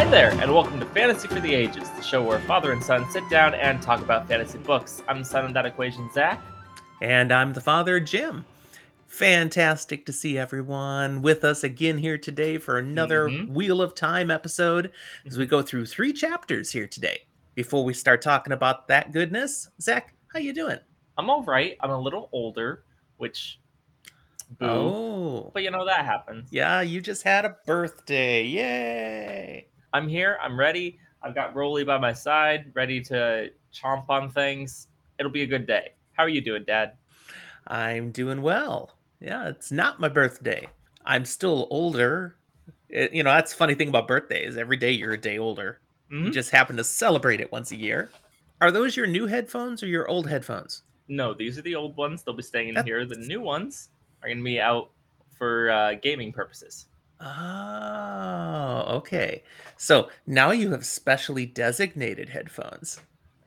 Hi there, and welcome to Fantasy for the Ages, the show where father and son sit down and talk about fantasy books. I'm the son of that equation, Zach. And I'm the father, Jim. Fantastic to see everyone with us again here today for another Mhm. Wheel of Time episode as we go through three chapters here today. Before we start talking about that goodness, Zach, how you doing? I'm all right. I'm a little older, which, boo. Oh, But you know, that happens. yeah, you just had a birthday. Yay! I'm here. I'm ready. I've got Rolly by my side, ready to chomp on things. It'll be a good day. How are you doing, Dad? I'm doing well. Yeah, it's not my birthday. I'm still older. It- you know, that's the funny thing about birthdays. Every day you're a day older. You Mhm. just happen to celebrate it once a year. Are those your new headphones or your old headphones? No, these are the old ones. They'll be staying in here. The new ones are going to be out for uh, gaming purposes. Oh, okay. So now you have specially designated headphones.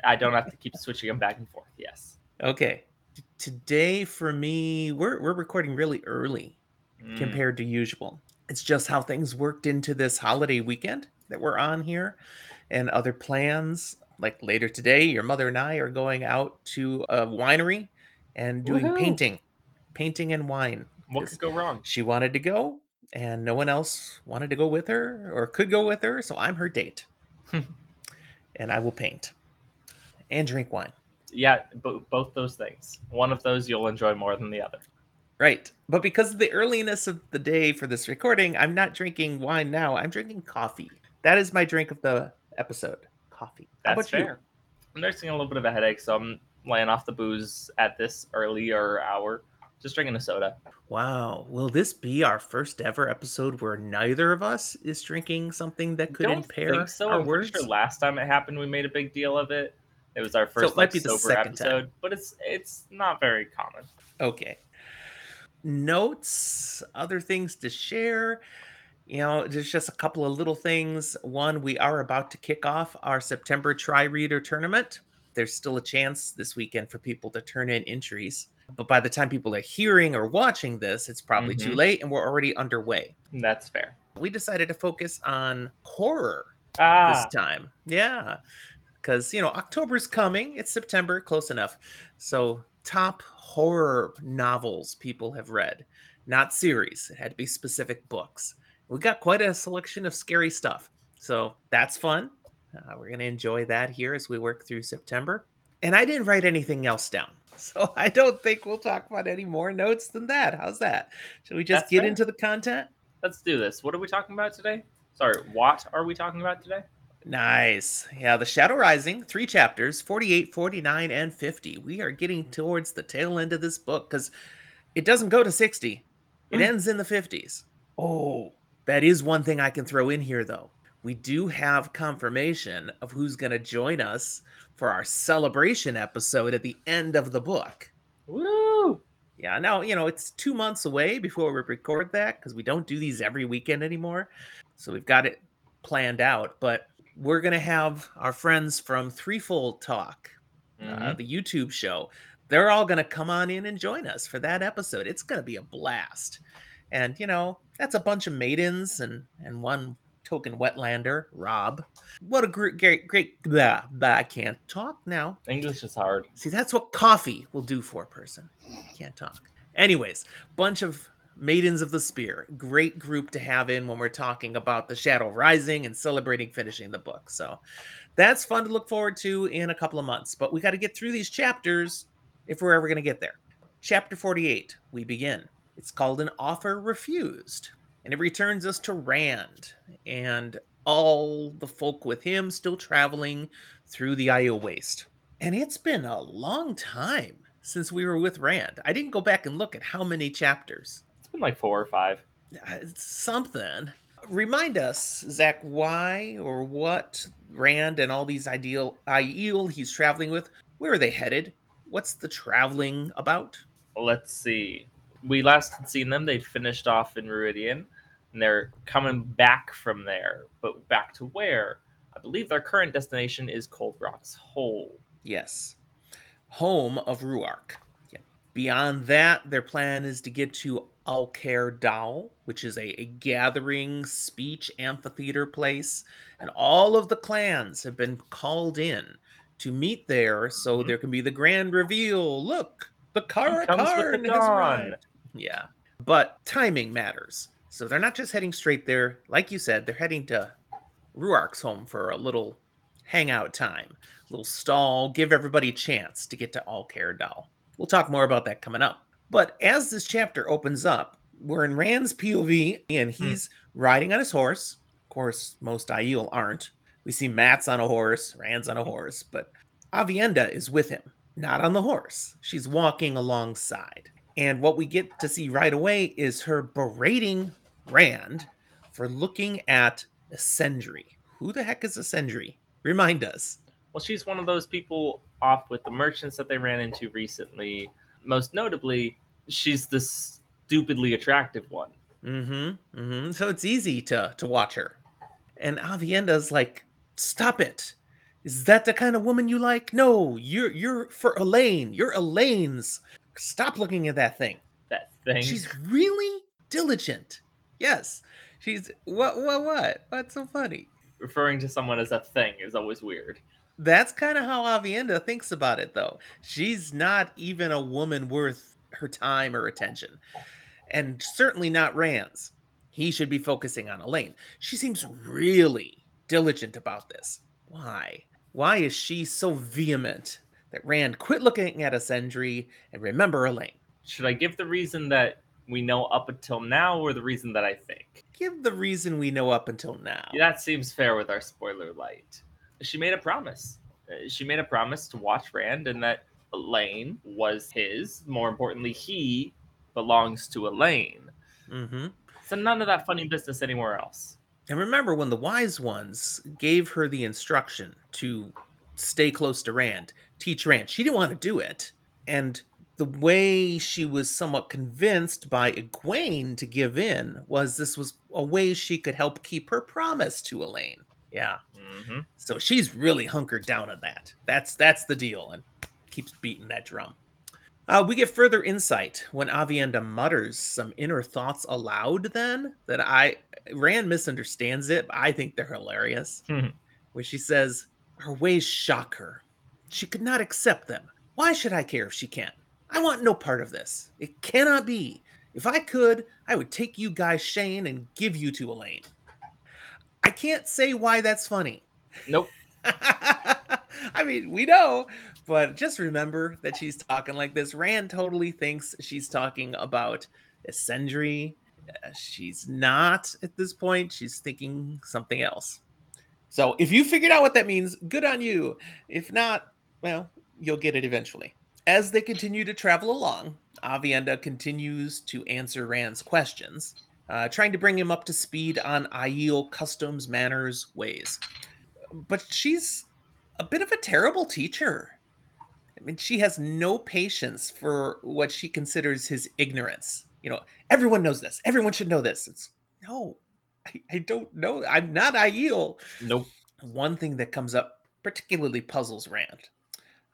I don't have to keep switching them back and forth. Yes. Okay. T- Today for me, we're we're recording really early Mm. compared to usual. It's just how things worked into this holiday weekend that we're on here and other plans. Like later today, your mother and I are going out to a winery and doing Woohoo. painting, painting and wine. What could go wrong? She wanted to go, and no one else wanted to go with her or could go with her, so I'm her date. and I will paint and drink wine. Yeah, bo- both those things. One of those you'll enjoy more than the other. Right. But because of the earliness of the day for this recording, I'm not drinking wine now. I'm drinking coffee. That is my drink of the episode. Coffee. How That's about you? I'm nursing a little bit of a headache, so I'm laying off the booze at this earlier hour. Just drinking a soda. Wow. Will this be our first ever episode where neither of us is drinking something that could Don't impair think so. our I'm words? sure last time it happened, we made a big deal of it. It was our first it might like, be the sober second time. episode, but it's it's not very common. Okay. Notes, other things to share. You know, there's just a couple of little things. One, we are about to kick off our September Try Reader tournament. There's still a chance this weekend for people to turn in entries. But by the time people are hearing or watching this, it's probably too Mhm. late and we're already underway. That's fair. We decided to focus on horror Ah, this time. Yeah. Because, you know, October's coming. It's September, close enough. So, top horror novels people have read, not series. It had to be specific books. We got quite a selection of scary stuff. So, that's fun. Uh, we're going to enjoy that here as we work through September. And I didn't write anything else down. So, I don't think we'll talk about any more notes than that. How's that? Should we just That's get fair. into the content? let's do this. What are we talking about today? Sorry, what are we talking about today? Nice. Yeah, The Shadow Rising, three chapters 48, 49, and 50. We are getting towards the tail end of this book because it doesn't go to 60, it Hmm. ends in the 50s. Oh, that is one thing I can throw in here, though. We do have confirmation of who's going to join us for our celebration episode at the end of the book. Woo! Yeah, now, you know, it's two months away before we record that because we don't do these every weekend anymore. So we've got it planned out. But we're going to have our friends from Threefold Talk, uh, Mhm. the YouTube show. They're all going to come on in and join us for that episode. It's going to be a blast. And, you know, that's a bunch of maidens and, and one token wetlander, Rob. What a great, great, great, blah, blah, I can't talk now. English is hard. See, that's what coffee will do for a person. Can't talk. Anyways, bunch of maidens of the spear. Great group to have in when we're talking about the Shadow Rising and celebrating finishing the book. So that's fun to look forward to in a couple of months. But we got to get through these chapters if we're ever going to get there. Chapter 48, we begin. It's called An Offer Refused. And it returns us to Rand and all the folk with him still traveling through the Aiel Waste. And it's been a long time since we were with Rand. I didn't go back and look at how many chapters. It's been like four or five. Uh, It's something. Remind us, Zach, why or what Rand and all these ideal Aiel he's traveling with, where are they headed? What's the traveling about? Let's see. We last had seen them. They'd finished off in Ruidean, and they're coming back from there. But back to where? I believe their current destination is Cold Rock's Hold. Yes. Home of Rhuarc. Yeah. Beyond that, their plan is to get to Alcair Dal, which is a, a gathering speech amphitheater place. And all of the clans have been called in to meet there so Mhm. there can be the grand reveal. Look, the Kara comes with the Karn has arrived. Yeah. But timing matters. So they're not just heading straight there. Like you said, they're heading to Rhuarc's home for a little hangout time, a little stall, give everybody a chance to get to Alcair Dal. We'll talk more about that coming up. But as this chapter opens up, we're in Rand's POV and hmm. he's riding on his horse. Of course, most Aiel aren't. We see Mat's on a horse, Rand's on a horse, but Aviendha is with him, not on the horse. She's walking alongside. And what we get to see right away is her berating Rand for looking at Isendre. Who the heck is Isendre? Remind us. Well, she's one of those people off with the merchants that they ran into recently. Most notably, she's the stupidly attractive one. Mm-hmm. Mm-hmm. So it's easy to to watch her. And Aviendha's like, stop it. Is that the kind of woman you like? No, you're you're for Elayne. You're Elayne's. Stop looking at that thing. That thing. She's really diligent. Yes. She's what what what? What's so funny? referring to someone as a thing is always weird. That's kind of how Aviendha thinks about it, though. She's not even a woman worth her time or attention. And certainly not Rand's. He should be focusing on Elayne. She seems really diligent about this. Why? Why is she so vehement that Rand quit looking at Isendre and remember Elayne? Should I give the reason that we know up until now or the reason that I think? Give the reason we know up until now. That seems fair with our spoiler light. She made a promise. Uh, She made a promise to watch Rand and that Elayne was his. More importantly, he belongs to Elayne. Mm-hmm. So none of that funny business anywhere else. And remember when the wise ones gave her the instruction to stay close to Rand, teach Rand, she didn't want to do it. And the way she was somewhat convinced by Egwene to give in was this was a way she could help keep her promise to Elayne. Yeah. hmm So she's really hunkered down on that. That's that's the deal, and keeps beating that drum. Uh, we get further insight when Aviendha mutters some inner thoughts aloud. Then that I Rand misunderstands it. But I think they're hilarious. Hmm. Where she says her ways shock her. She could not accept them. Why should I care if she can't? I want no part of this. It cannot be. If I could, I would take you gai'shain, and give you to Elayne. I can't say why that's funny. Nope. I mean, we know, but just remember that she's talking like this. Rand totally thinks she's talking about Sendry. Uh, she's not at this point. She's thinking something else. So if you figured out what that means, good on you. If not, well, you'll get it eventually. As they continue to travel along, Aviendha continues to answer Rand's questions, uh, trying to bring him up to speed on Aiel customs, manners, ways. But she's a bit of a terrible teacher. I mean, she has no patience for what she considers his ignorance. You know, everyone knows this. Everyone should know this. It's no, I, I don't know. I'm not Aiel. Nope. One thing that comes up particularly puzzles Rand.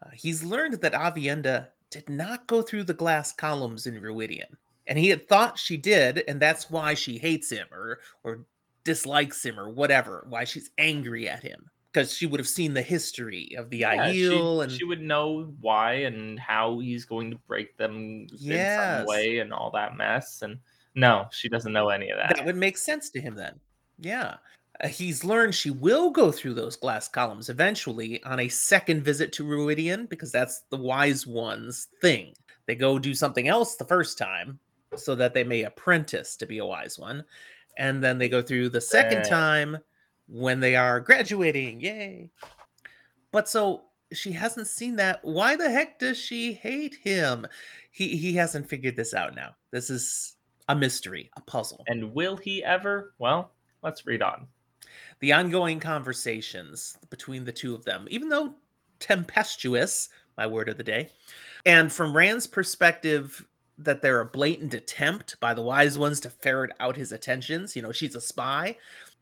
Uh, he's learned that Aviendha did not go through the glass columns in Ruidean, and he had thought she did, and that's why she hates him or or dislikes him or whatever. Why she's angry at him because she would have seen the history of the Yeah, Aiel and she would know why and how he's going to break them in some way and all that mess. And no, she doesn't know any of that. that would make sense to him then. Yeah. Uh, he's learned she will go through those glass columns eventually on a second visit to Ruidean because that's the wise one's thing. They go do something else the first time so that they may apprentice to be a wise one. And then they go through the second time when they are graduating. Yay. But so she hasn't seen that. Why the heck does she hate him? He he hasn't figured this out now. This is a mystery, a puzzle. And will he ever? Well, let's read on. The ongoing conversations between the two of them, even though tempestuous, my word of the day. And from Rand's perspective, that they're a blatant attempt by the wise ones to ferret out his attentions, you know, she's a spy,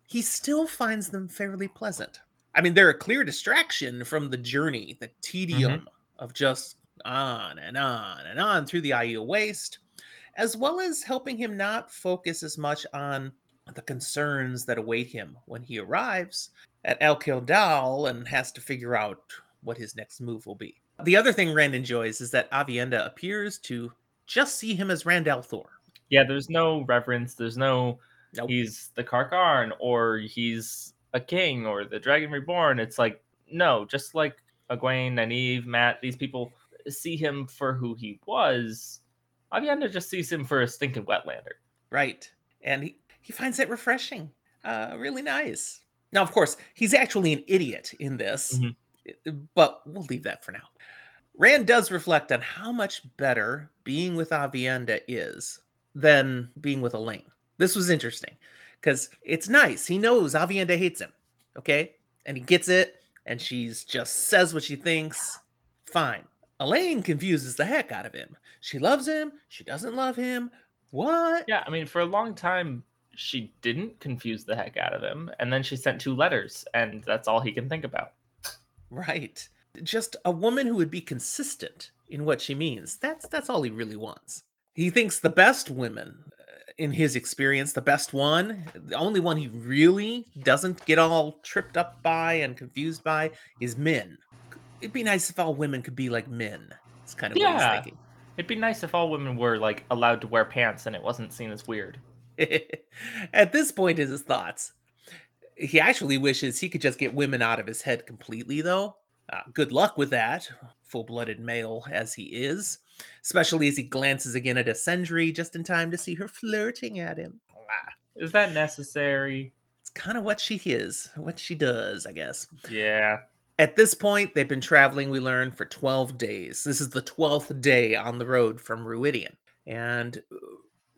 he still finds them fairly pleasant. I mean, they're a clear distraction from the journey, the tedium mm-hmm. of just on and on and on through the Aiel Waste, as well as helping him not focus as much on the concerns that await him when he arrives at Alcair Dal and has to figure out what his next move will be. The other thing Rand enjoys is that Aviendha appears to just see him as Rand al'Thor. Yeah, there's no reverence. There's no Nope. he's the Car'a'carn or he's a king or the Dragon Reborn. It's like no, just like Egwene, Nynaeve, Mat, these people see him for who he was. Aviendha just sees him for a stinking wetlander. Right. And he, he finds it refreshing. Uh, really nice. Now, of course, he's actually an idiot in this, Mhm. but we'll leave that for now. Rand does reflect on how much better being with Aviendha is than being with Elayne. This was interesting because it's nice. He knows Aviendha hates him, okay? And he gets it, and she's just says what she thinks. Fine. Elayne confuses the heck out of him. She loves him, she doesn't love him. What? Yeah, I mean, for a long time, she didn't confuse the heck out of him, and then she sent two letters, and that's all he can think about. Right. Just a woman who would be consistent in what she means. That's that's all he really wants. He thinks the best women uh, in his experience, the best one, the only one he really doesn't get all tripped up by and confused by is men. It'd be nice if all women could be like men. It's kind of what Yeah. he's thinking. It'd be nice if all women were like allowed to wear pants and it wasn't seen as weird. At this point in his thoughts, he actually wishes he could just get women out of his head completely, though. Uh, good luck with that, full blooded male as he is, especially as he glances again at Isendre just in time to see her flirting at him. Ah, Is that necessary? It's kind of what she is, what she does, I guess. Yeah. At this point, they've been traveling, we learn, for 12 days. This is the 12th day on the road from Ruidean. And uh,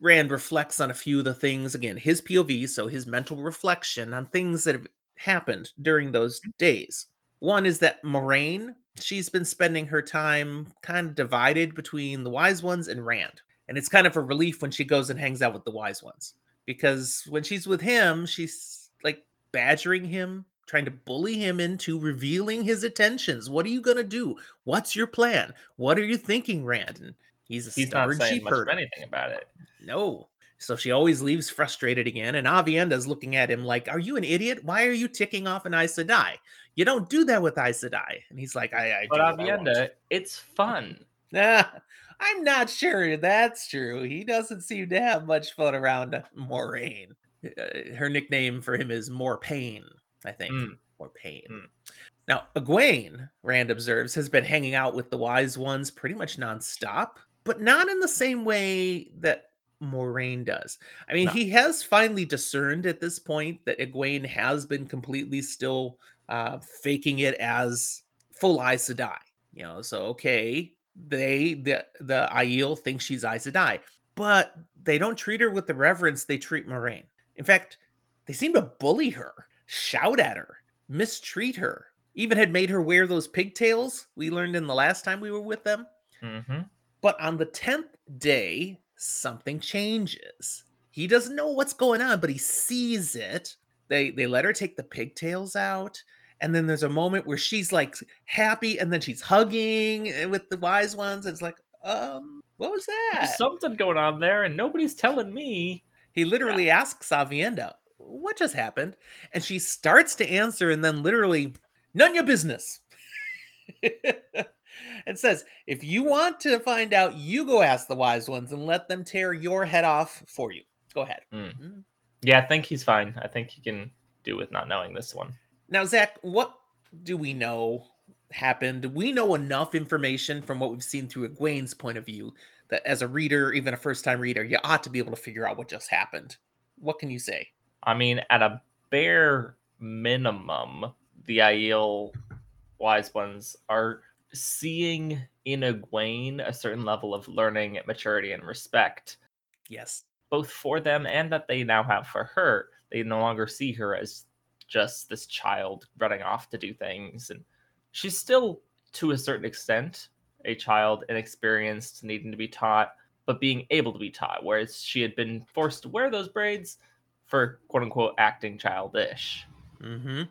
Rand reflects on a few of the things, again, his POV, so his mental reflection on things that have happened during those mm-hmm. days. One is that Moiraine, she's been spending her time kind of divided between the wise ones and Rand. And it's kind of a relief when she goes and hangs out with the wise ones. Because when she's with him, she's like badgering him, trying to bully him into revealing his intentions. What are you going to do? What's your plan? What are you thinking, Rand? And he's a He's not saying much of anything about it. No. So she always leaves frustrated again, and Aviendha's looking at him like, Are you an idiot? Why are you ticking off an Aes Sedai? You don't do that with Aes Sedai. And he's like, I, I But Aviendha, it's fun. Nah, I'm not sure that's true. He doesn't seem to have much fun around Moiraine. Uh, her nickname for him is More Pain, I think. Mm. More Pain. Mm. Now, Egwene, Rand observes, has been hanging out with the wise ones pretty much nonstop, but not in the same way that Moiraine does. I mean, No. he has finally discerned at this point that Egwene has been completely still uh, faking it as full Aes Sedai. You know, so okay, they the the Aiel think she's Aes Sedai, but they don't treat her with the reverence they treat Moiraine. In fact, they seem to bully her, shout at her, mistreat her. Even had made her wear those pigtails we learned in the last time we were with them. hmm But on the 10th day, something changes. He doesn't know what's going on, but he sees it. They they let her take the pigtails out. And then there's a moment where she's like happy, and then she's hugging eh, with the wise ones. And it's like, um, what was that? There's something going on there, and nobody's telling me. He literally asks Aviendha, what just happened? And she starts to answer and then literally, none your business. and says, if you want to find out, you go ask the wise ones and let them tear your head off for you. Go ahead. Mm. Yeah, I think he's fine. I think he can do with not knowing this one. Now, Zach, what do we know happened? We know enough information from what we've seen through Egwene's point of view that as a reader, even a first time reader, you ought to be able to figure out what just happened. What can you say? I mean, at a bare minimum, the Aiel wise ones are seeing in Egwene a certain level of learning, maturity, and respect, Yes. both for them and that they now have for her. They no longer see her as just this child running off to do things. And she's still, to a certain extent, a child, inexperienced, needing to be taught, but being able to be taught, whereas she had been forced to wear those braids for quote unquote acting childish. hmm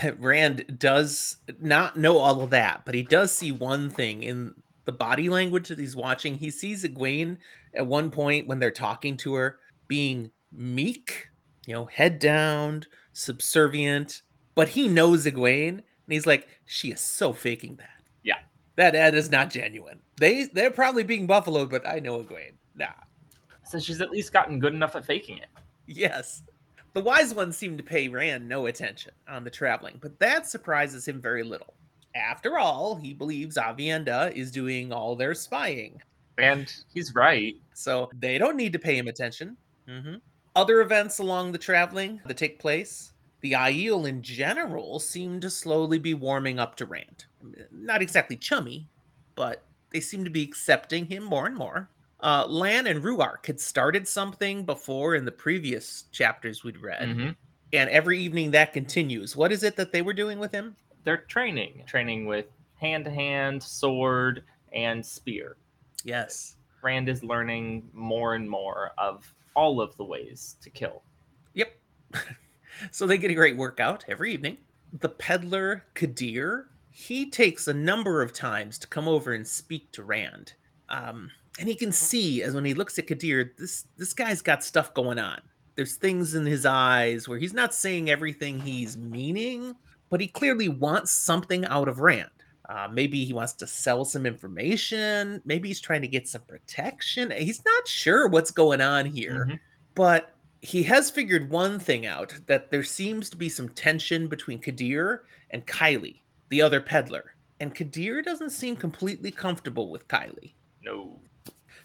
Rand does not know all of that, but he does see one thing in the body language that he's watching. He sees Egwene at one point when they're talking to her being meek, you know, head down, subservient, but he knows Egwene and he's like, she is so faking that. Yeah. That ad is not genuine. They they're probably being buffaloed, but I know Egwene. Nah. So she's at least gotten good enough at faking it. Yes. The wise ones seem to pay Rand no attention on the traveling, but that surprises him very little. After all, he believes Aviendha is doing all their spying. And he's right. So they don't need to pay him attention. Mm-hmm. Other events along the traveling that take place, the Aiel in general seem to slowly be warming up to Rand. Not exactly chummy, but they seem to be accepting him more and more. Uh, Lan and Rhuarc had started something before in the previous chapters we'd read, Mm-hmm. and every evening that continues. What is it that they were doing with him? They're training, training with hand to hand, sword, and spear. Yes. Rand is learning more and more of all of the ways to kill. Yep. so they get a great workout every evening. The peddler Kadir, he takes a number of times to come over and speak to Rand. Um, and he can see as when he looks at Kadir, this this guy's got stuff going on. There's things in his eyes where he's not saying everything he's meaning, but he clearly wants something out of Rand. Uh, maybe he wants to sell some information. Maybe he's trying to get some protection. He's not sure what's going on here Mhm. but he has figured one thing out that there seems to be some tension between Kadir and Keille, the other peddler. And Kadir doesn't seem completely comfortable with Keille. No.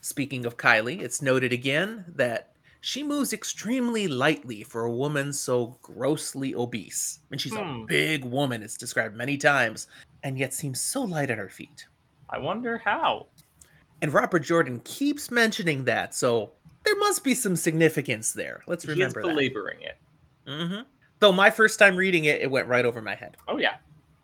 Speaking of Keille, it's noted again that she moves extremely lightly for a woman so grossly obese. And she's a Hmm. big woman, it's described many times, and yet seems so light at her feet. I wonder how. And Robert Jordan keeps mentioning that, so there must be some significance there. Let's remember that. belaboring it. hmm Though my first time reading it, it went right over my head. Oh yeah,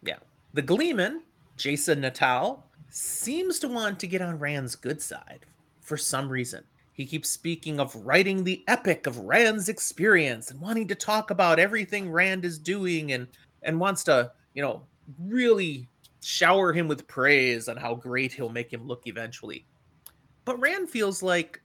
yeah. The Gleeman, Jasin Natael, seems to want to get on Rand's good side for some reason. He keeps speaking of writing the epic of Rand's experience and wanting to talk about everything Rand is doing and and wants to, you know, really shower him with praise on how great he'll make him look eventually. But Rand feels like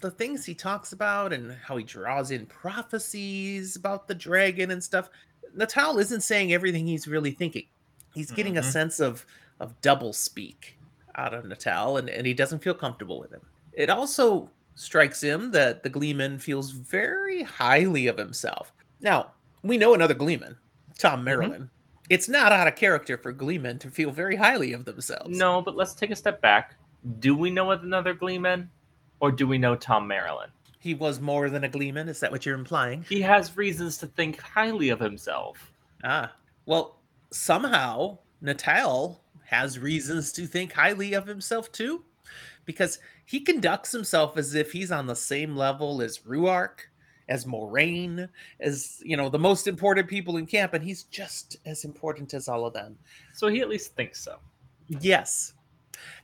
the things he talks about and how he draws in prophecies about the dragon and stuff, Natael isn't saying everything he's really thinking. He's getting a Mhm. sense of of double speak out of Natael, and, and he doesn't feel comfortable with him. It also strikes him that the Gleeman feels very highly of himself. Now, we know another Gleeman, Thom Merrilin. It's not out of character for Gleeman to feel very highly of themselves. No, but let's take a step back. Do we know another Gleeman? Or do we know Thom Merrilin? He was more than a Gleeman. Is that what you're implying? He has reasons to think highly of himself. Ah, well, somehow Natael has reasons to think highly of himself too, because he conducts himself as if he's on the same level as Rhuarc, as Moiraine, as you know, the most important people in camp, and he's just as important as all of them. So he at least thinks so. Yes.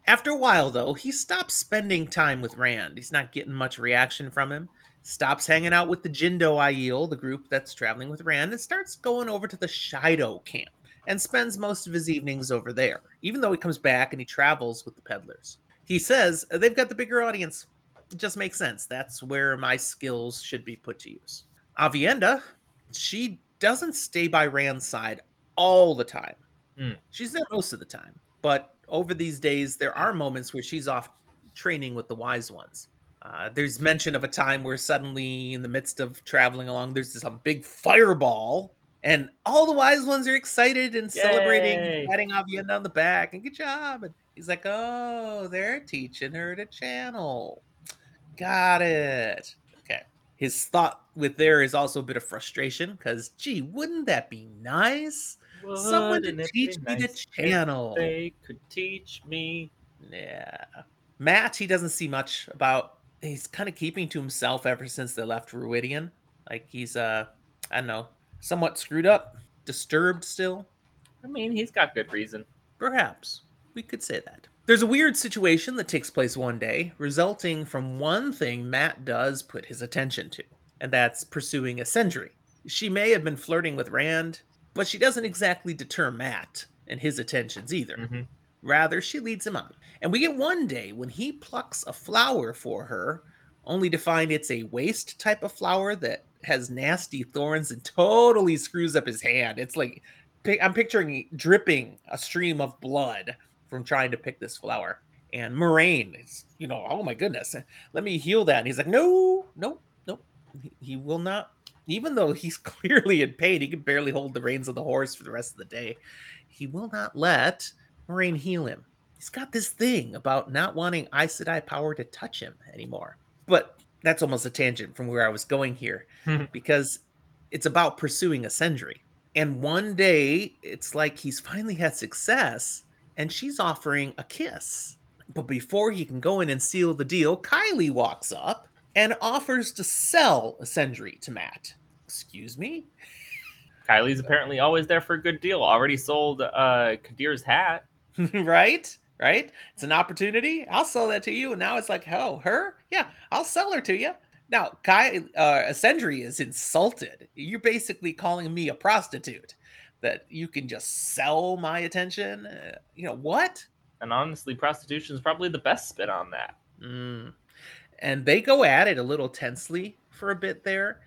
After a while, though, he stops spending time with Rand. He's not getting much reaction from him. Stops hanging out with the Jindo Aiel, the group that's traveling with Rand, and starts going over to the Shaido camp and spends most of his evenings over there, even though he comes back and he travels with the peddlers. He says "Uh, they've got the bigger audience. It just makes sense. That's where my skills should be put to use. Aviendha, she doesn't stay by Rand's side all the time. Hmm. She's there most of the time. But over these days, there are moments where she's off training with the wise ones. Uh, there's mention of a time where suddenly, in the midst of traveling along, there's this big fireball, and all the wise ones are excited and celebrating, Yay. patting Aviendha on the back, and good job. And he's like, "Oh, they're teaching her to channel. Got it." Okay. His thought with there is also a bit of frustration because, gee, wouldn't that be nice? Someone Wouldn't to teach me nice to channel. They could teach me. Yeah. Mat, he doesn't see much about. He's kind of keeping to himself ever since they left Ruidean. Like he's, uh, I don't know, somewhat screwed up, disturbed still. I mean, he's got good reason. Perhaps we could say that. There's a weird situation that takes place one day, resulting from one thing Mat does put his attention to, and that's pursuing Isendre. She may have been flirting with Rand, but she doesn't exactly deter Mat and his attentions either. Mhm. Rather, she leads him on. And we get one day when he plucks a flower for her, only to find it's a waste type of flower that has nasty thorns and totally screws up his hand. It's like I'm picturing dripping a stream of blood from trying to pick this flower. And Moiraine is, you know, oh my goodness, let me heal that. And he's like, no, no, no, he will not. Even though he's clearly in pain, he can barely hold the reins of the horse for the rest of the day. He will not let Moiraine heal him. He's got this thing about not wanting Aes Sedai power to touch him anymore. But that's almost a tangent from where I was going here because it's about pursuing Isendre. And one day it's like he's finally had success and she's offering a kiss. But before he can go in and seal the deal, Keille walks up and offers to sell Isendre to Mat. Excuse me? Keille's apparently always there for a good deal. Already sold uh Kadir's hat. right? Right? It's an opportunity. I'll sell that to you. And now it's like, oh, her? Yeah, I'll sell her to you. Now, Kai uh Sendry is insulted. You're basically calling me a prostitute. That you can just sell my attention. Uh, you know what? And honestly, prostitution is probably the best spin on that. Mm. And they go at it a little tensely for a bit there.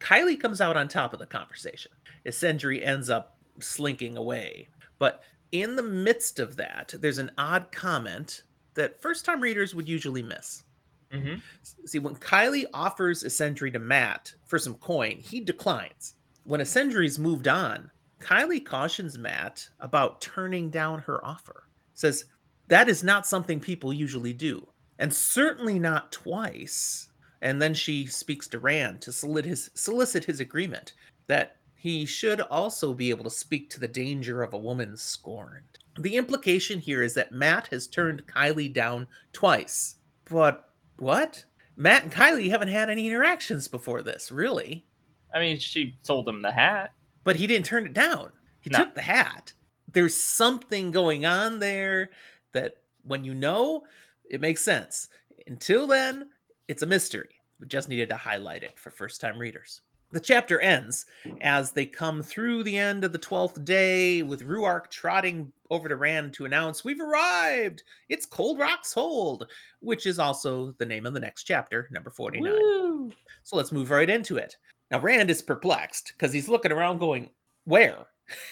Keille comes out on top of the conversation. Sendry ends up slinking away. But in the midst of that, there's an odd comment that first time readers would usually miss. Mm-hmm. See, when Keille offers Isendre to Mat for some coin, he declines. When Isendre's moved on, Keille cautions Mat about turning down her offer. Says, that is not something people usually do, and certainly not twice. And then she speaks to Rand to solicit his, solicit his agreement that he should also be able to speak to the danger of a woman scorned. The implication here is that Mat has turned Keille down twice. But what? Mat and Keille haven't had any interactions before this, really. I mean, she sold him the hat. But he didn't turn it down. He no. took the hat. There's something going on there that when you know, it makes sense. Until then, it's a mystery. We just needed to highlight it for first time readers. The chapter ends as they come through the end of the 12th day with Rhuarc trotting over to Rand to announce, We've arrived! It's Cold Rock's Hold, which is also the name of the next chapter, number 49. Woo! So let's move right into it. Now, Rand is perplexed because he's looking around going, Where?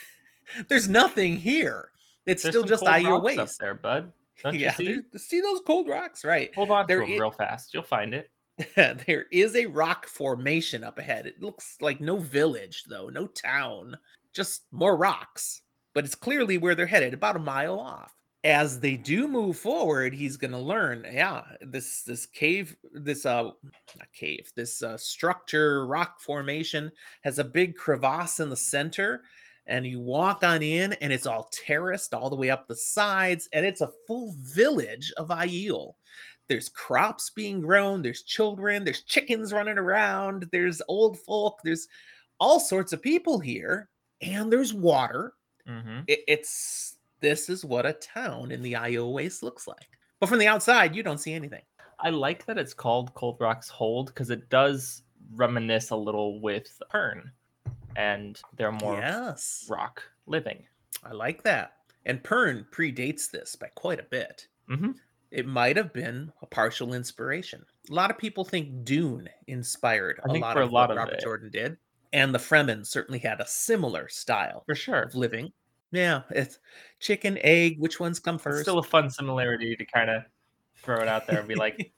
There's nothing here. It's There's still just Aiel Waste. there, bud. Don't yeah, see? see? those cold rocks, right? Hold on there to them is... real fast. You'll find it. there is a rock formation up ahead. It looks like no village, though, no town, just more rocks. But it's clearly where they're headed, about a mile off. As they do move forward, he's going to learn. Yeah, this this cave, this uh, not cave, this uh, structure, rock formation has a big crevasse in the center, and you walk on in, and it's all terraced all the way up the sides, and it's a full village of Aiel there's crops being grown, there's children, there's chickens running around, there's old folk, there's all sorts of people here, and there's water. Mm-hmm. It, it's this is what a town in the Aiel Waste looks like. But from the outside, you don't see anything. I like that it's called Cold Rock's Hold because it does reminisce a little with Pern, and they're more yes. rock living. I like that. And Pern predates this by quite a bit. Mm-hmm it might have been a partial inspiration. A lot of people think Dune inspired a lot of a lot what of Robert it. Jordan did, and the Fremen certainly had a similar style for sure of living. Yeah, it's chicken, egg. Which ones come first? It's still a fun similarity to kind of throw it out there and be like,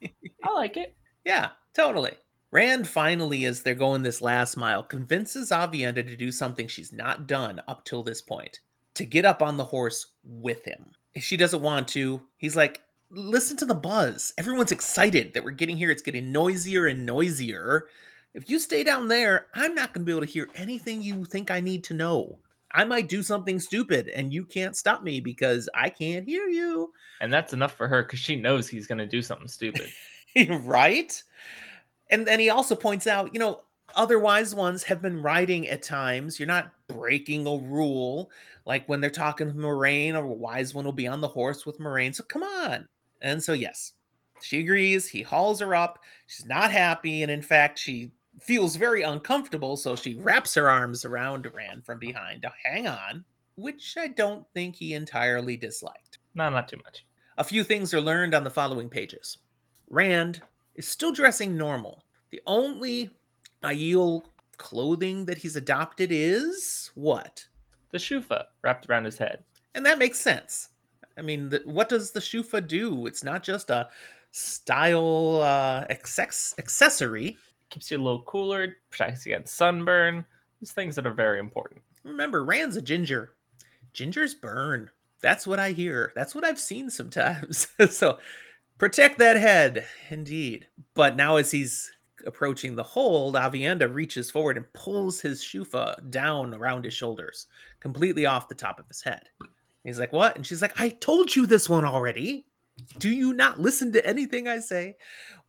I like it. Yeah, totally. Rand finally, as they're going this last mile, convinces Aviendha to do something she's not done up till this point to get up on the horse with him. If she doesn't want to, he's like, listen to the buzz. Everyone's excited that we're getting here. It's getting noisier and noisier. If you stay down there, I'm not going to be able to hear anything you think I need to know. I might do something stupid and you can't stop me because I can't hear you. And that's enough for her because she knows he's going to do something stupid. right? And then he also points out, you know, other wise ones have been riding at times. You're not breaking a rule. Like when they're talking with Moiraine, a wise one will be on the horse with Moiraine. So come on. And so, yes, she agrees. He hauls her up. She's not happy. And in fact, she feels very uncomfortable. So she wraps her arms around Rand from behind to hang on, which I don't think he entirely disliked. No, not too much. A few things are learned on the following pages. Rand is still dressing normal. The only Aiel clothing that he's adopted is what? The shoufa wrapped around his head. And that makes sense. I mean, the, what does the shoufa do? It's not just a style uh, access- accessory. Keeps you a little cooler, protects against sunburn. These things that are very important. Remember, Rand's a ginger. Gingers burn. That's what I hear. That's what I've seen sometimes. so protect that head, indeed. But now, as he's approaching the hold, Aviendha reaches forward and pulls his shoufa down around his shoulders, completely off the top of his head. He's like, What? And she's like, I told you this one already. Do you not listen to anything I say?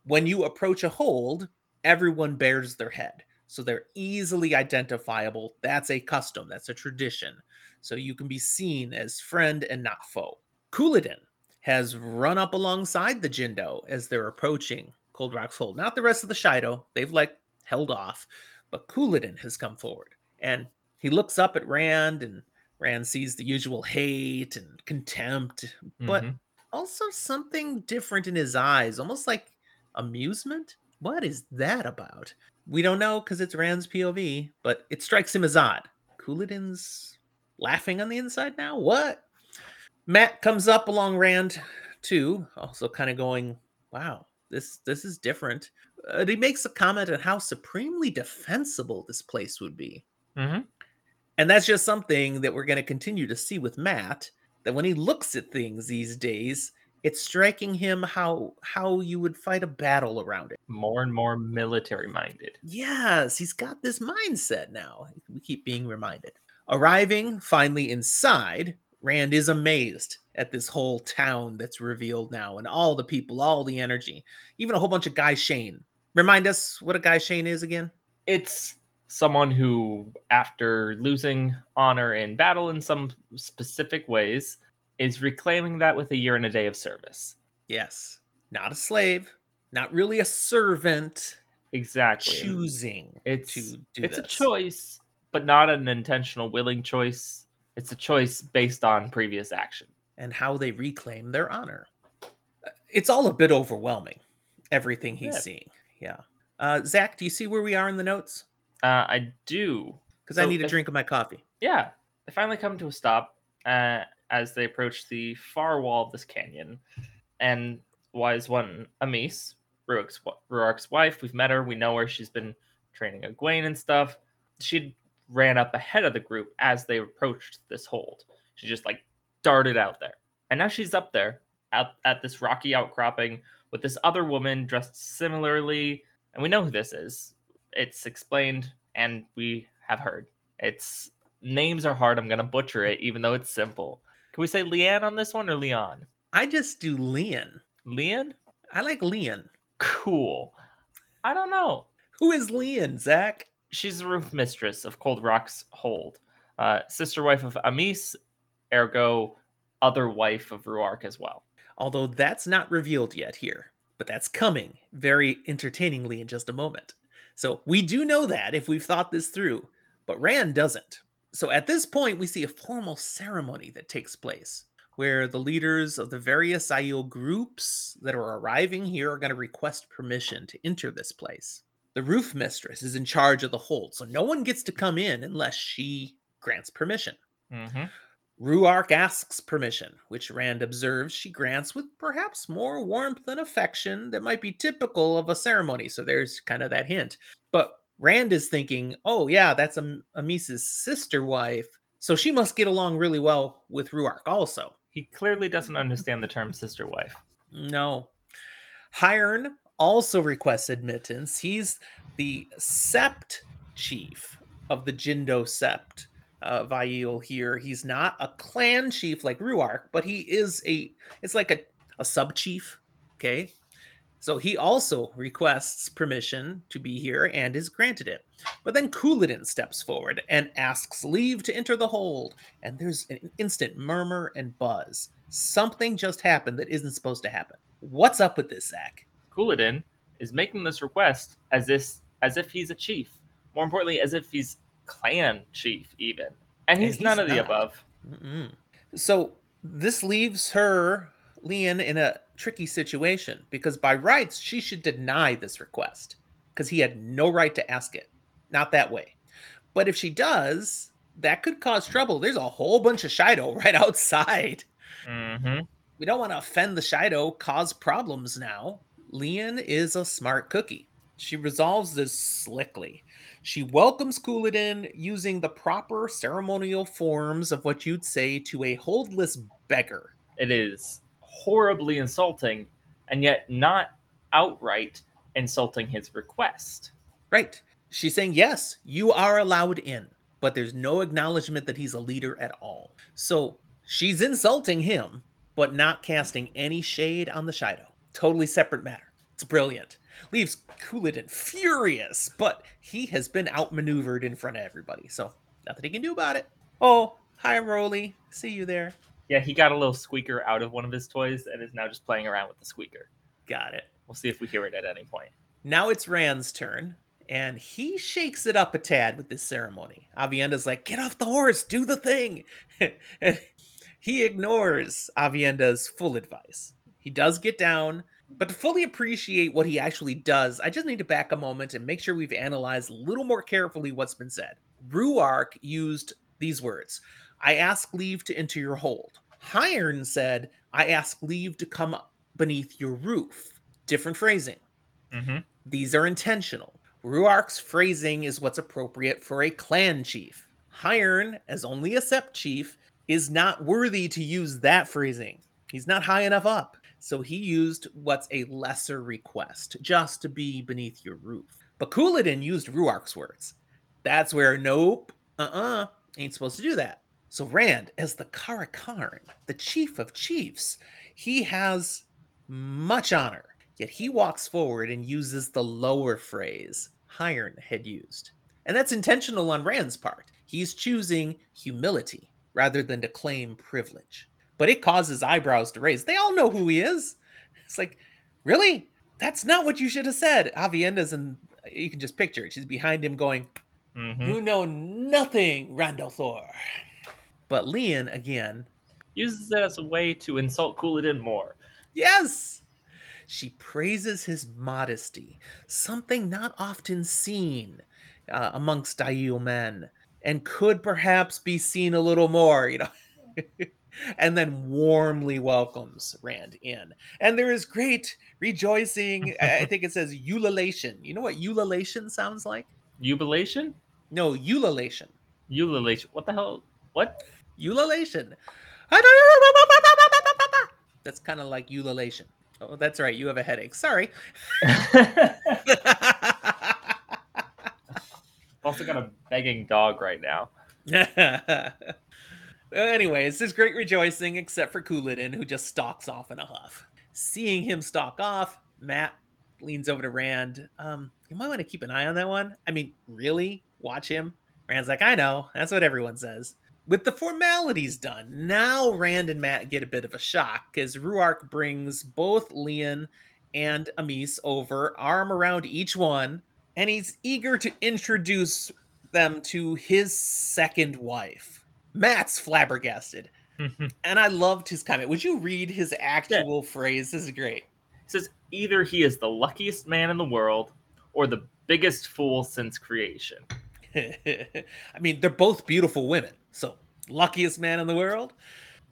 When you approach a hold, everyone bears their head. So they're easily identifiable. That's a custom, that's a tradition. So you can be seen as friend and not foe. Couladin has run up alongside the Jindo as they're approaching Cold Rock's hold. Not the rest of the Shaido, They've like held off. But Couladin has come forward. And he looks up at Rand and Rand sees the usual hate and contempt, but Mhm. also something different in his eyes, almost like amusement. What is that about? We don't know because it's Rand's POV, but it strikes him as odd. Couladin's laughing on the inside now? What? Mat comes up along Rand too, also kind of going, wow, this this is different. Uh, he makes a comment on how supremely defensible this place would be. Mhm. And that's just something that we're going to continue to see with Mat. That when he looks at things these days, it's striking him how how you would fight a battle around it. More and more military minded. Yes, he's got this mindset now. We keep being reminded. Arriving finally inside, Rand is amazed at this whole town that's revealed now and all the people, all the energy, even a whole bunch of gai'shain. Remind us what a gai'shain is again? It's someone who, after losing honor in battle in some specific ways, is reclaiming that with a year and a day of service. Yes, not a slave, not really a servant, Exactly. choosing It's to do it's a choice, but not an intentional willing choice. It's a choice based on previous action. and how they reclaim their honor. Uh, It's all a bit overwhelming, everything he's Yeah. seeing. Yeah. Uh, Zach, do you see where we are in the notes? Uh, I do. Because I need a if- drink of my coffee. Yeah, they finally come to a stop uh, as they approach the far wall of this canyon. And wise one, Amys, Rhuarc's, Rhuarc's wife, we've met her, we know her, she's been training Egwene and stuff. She ran up ahead of the group as they approached this hold. She just like darted out there. And now she's up there at, at this rocky outcropping with this other woman dressed similarly. And we know who this is. It's explained and we have heard. It's names are hard. I'm gonna butcher it, even though it's simple. Can we say Leanne on this one or Leon? I just do Leon. Leon? I like Leon. Cool. I don't know. Who is Leon, Zach? She's the roof mistress of Cold Rock's hold, uh, sister wife of Amys, ergo other wife of Rhuarc as well. Although that's not revealed yet here, but that's coming very entertainingly in just a moment. So we do know that if we've thought this through, but Rand doesn't. So at this point, we see a formal ceremony that takes place where the leaders of the various Aiel groups that are arriving here are going to request permission to enter this place. The roof mistress is in charge of the hold, so no one gets to come in unless she grants permission. Mm-hmm. Rhuarc asks permission, which Rand observes she grants with perhaps more warmth and affection that might be typical of a ceremony. So there's kind of that hint. But Rand is thinking, oh, yeah, that's Am- Amys's sister wife. So she must get along really well with Rhuarc also. He clearly doesn't understand the term sister wife. No. Heirn also requests admittance. He's the Sept chief of the Jindo Sept Uh, of Aiel here. He's not a clan chief like Rhuarc, but he is a it's like a, a sub chief. Okay. So he also requests permission to be here and is granted it. But then Couladin steps forward and asks leave to enter the hold. And there's an instant murmur and buzz. Something just happened that isn't supposed to happen. What's up with this, Zach? Couladin is making this request as if as if he's a chief. More importantly, as if he's clan chief even. And And he's, he's none of the above. Mm-mm. So This leaves her, Leon, in a tricky situation because by rights, she should deny this request because he had no right to ask it. Not that way. But if she does, that could cause trouble. There's a whole bunch of Shaido right outside. Mm-hmm. We don't want to offend the Shaido, cause problems now. Leon is a smart cookie. She resolves this slickly. She welcomes Couladin using the proper ceremonial forms of what you'd say to a holdless beggar. It is horribly insulting, and yet not outright insulting his request. Right. She's saying, yes, you are allowed in, but there's no acknowledgement that he's a leader at all. So she's insulting him, but not casting any shade on the Shaido. Totally separate matter. It's brilliant. Leaves Couladin furious, but he has been outmaneuvered in front of everybody, so nothing he can do about it. Oh, hi, Roly. See you there. Yeah, he got a little squeaker out of one of his toys and is now just playing around with the squeaker. Got it. We'll see if we hear it at any point. Now it's Rand's turn, and he shakes it up a tad with this ceremony. Aviendha's like, get off the horse, do the thing. and he ignores Aviendha's full advice. He does get down, but to fully appreciate what he actually does, I just need to back a moment and make sure we've analyzed a little more carefully what's been said. Rhuarc used these words I ask leave to enter your hold. Heirn said, I ask leave to come beneath your roof. Different phrasing. Mm-hmm. These are intentional. Rhuarc's phrasing is what's appropriate for a clan chief. Heirn, as only a sept chief, is not worthy to use that phrasing. He's not high enough up. So he used what's a lesser request, just to be beneath your roof. But Couladin used Rhuarc's words. That's where nope, uh-uh, ain't supposed to do that. So Rand, as the Car'a'carn, the chief of chiefs, he has much honor. Yet he walks forward and uses the lower phrase Heirn had used. And that's intentional on Rand's part. He's choosing humility rather than to claim privilege. But it causes eyebrows to raise. They all know who he is. It's like, really? That's not what you should have said. Aviendha's and you can just picture it. She's behind him going, Mm-hmm. You know nothing, Rand al'Thor. But Lian, again, Uses it as a way to insult Couladin more. Yes. She praises his modesty, something not often seen uh, amongst Aiel men, and could perhaps be seen a little more, you know. and then warmly welcomes Rand in. And there is great rejoicing. I think it says ululation. You know what ululation sounds like? Jubilation? No, ululation. Ululation. What the hell? What? Ululation. That's kind of like ululation. Oh, that's right. You have a headache. Sorry. also got a begging dog right now. Anyways, there's great rejoicing, except for Couladin, who just stalks off in a huff. Seeing him stalk off, Mat leans over to Rand. Um, you might want to keep an eye on that one. I mean, really? Watch him? Rand's like, I know. That's what everyone says. With the formalities done, now Rand and Mat get a bit of a shock because Rhuarc brings both Lian and Amys over, arm around each one, and he's eager to introduce them to his second wife. Mat's flabbergasted. Mm-hmm. And I loved his comment. Would you read his actual phrase? This is great. says either he is the luckiest man in the world or the biggest fool since creation. I mean, they're both beautiful women. So, luckiest man in the world.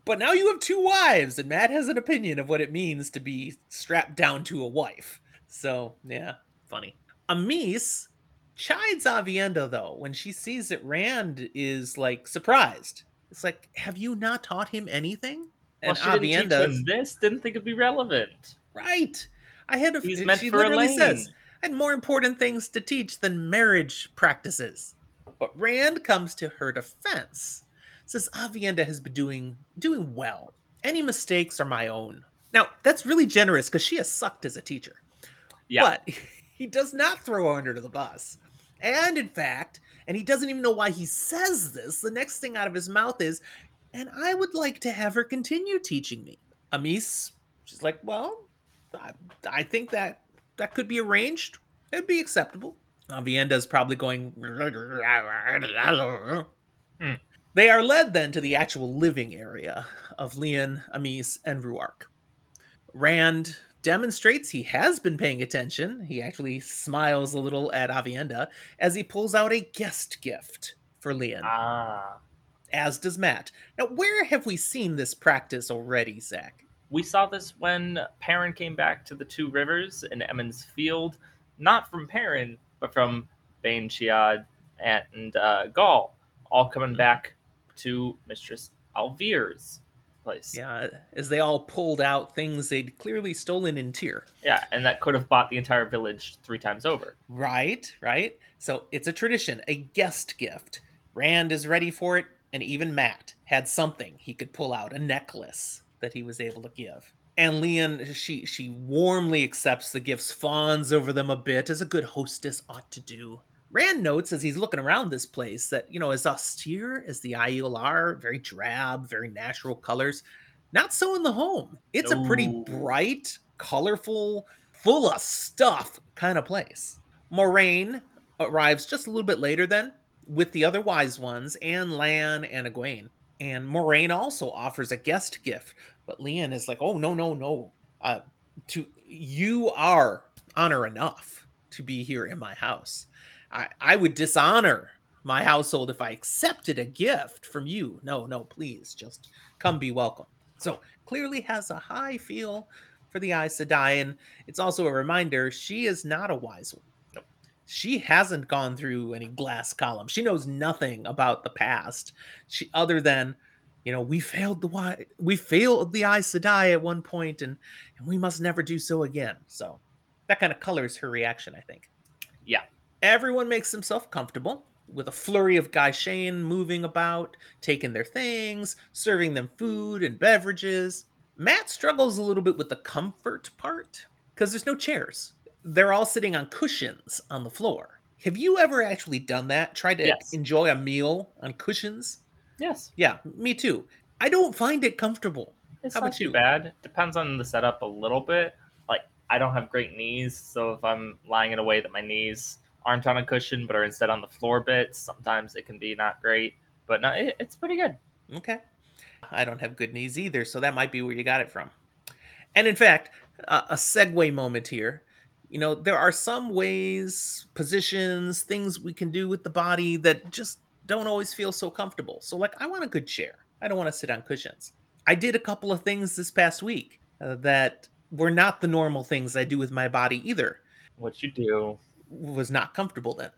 But now you have two wives, and Mat has an opinion of what it means to be strapped down to a wife. So, yeah, funny. Amys chides Aviendha, though, when she sees that Rand is like surprised. It's like, have you not taught him anything? Well, Aviendha, didn't this. Didn't think it'd be relevant. right. I had a. He's meant she for literally Elaine. says, I had more important things to teach than marriage practices. But Rand comes to her defense. Says Aviendha has been doing doing well. Any mistakes are my own. Now, that's really generous because she has sucked as a teacher. Yeah. But he does not throw her under the bus. And in fact, and he doesn't even know why he says this, the next thing out of his mouth is, and I would like to have her continue teaching me. Amys, she's like, well, I, I think that that could be arranged. It'd be acceptable. Aviendha's probably going. Hmm. They are led then to the actual living area of Lian, Amys, and Rhuarc. Rand demonstrates he has been paying attention. He actually smiles a little at Aviendha as he pulls out a guest gift for Lian, Ah. as does Mat. Now, where have we seen this practice already, Zach? We saw this when Perrin came back to the Two Rivers in Emond's Field, not from Perrin, but from Bain Chiad and uh, Gaul, all coming back to Mistress al'Vere's place. Yeah, as they all pulled out things they'd clearly stolen in Tear. Yeah, and that could have bought the entire village three times over. Right, right. So it's a tradition, a guest gift. Rand is ready for it, and even Mat had something he could pull out, a necklace that he was able to give. And Lian, she she warmly accepts the gifts, fawns over them a bit, as a good hostess ought to do. Rand notes as he's looking around this place that, you know, as austere as the are, very drab, very natural colors, not so in the home. It's a pretty bright, colorful, full of stuff kind of place. Moiraine arrives just a little bit later then with the other wise ones and Lan and Egwene. And Moiraine also offers a guest gift, but Lian is like, "Oh no, no, no! Uh, to you are honor enough to be here in my house. I I would dishonor my household if I accepted a gift from you. No, no, please, just come be welcome." So clearly has a high feel for the Aes Sedai, and it's also a reminder she is not a wise one. Nope. She hasn't gone through any glass column. She knows nothing about the past. She other than, you know, we failed the we failed the Aes Sedai at one point, and and we must never do so again. So that kind of colors her reaction, I think. Yeah. Everyone makes themselves comfortable with a flurry of gai'shain moving about, taking their things, serving them food and beverages. Mat struggles a little bit with the comfort part because there's no chairs. They're all sitting on cushions on the floor. Have you ever actually done that? Tried to Yes. enjoy a meal on cushions? Yes, Yeah, me too. I don't find it comfortable. it's How not about too you? bad. Depends on the setup a little bit. Like I don't have great knees, so if I'm lying in a way that my knees aren't on a cushion but are instead on the floor bits, sometimes it can be not great. But no, it, it's pretty good. Okay. I don't have good knees either, so that might be where you got it from. And in fact, a, a segue moment here. You know, there are some ways, positions, things we can do with the body that just don't always feel so comfortable. So, like, I want a good chair. I don't want to sit on cushions. I did a couple of things this past week uh, that were not the normal things I do with my body either. What you do? Was not comfortable then.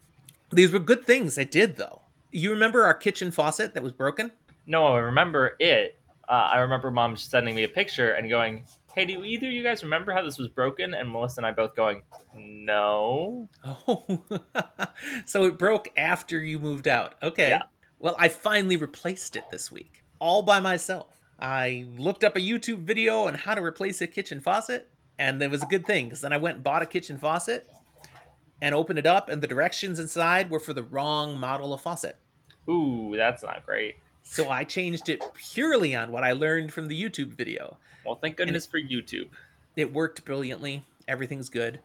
These were good things I did, though. You remember our kitchen faucet that was broken? No, I remember it. Uh, I remember mom sending me a picture and going, "Hey, do either of you guys remember how this was broken?" And Melissa and I both going, "No." Oh, so it broke after you moved out. Okay. Yeah. Well, I finally replaced it this week, all by myself. I looked up a YouTube video on how to replace a kitchen faucet, and it was a good thing because then I went and bought a kitchen faucet and opened it up, and the directions inside were for the wrong model of faucet. Ooh, that's not great. So I changed it purely on what I learned from the YouTube video. Well, thank goodness for YouTube. It worked brilliantly. Everything's good.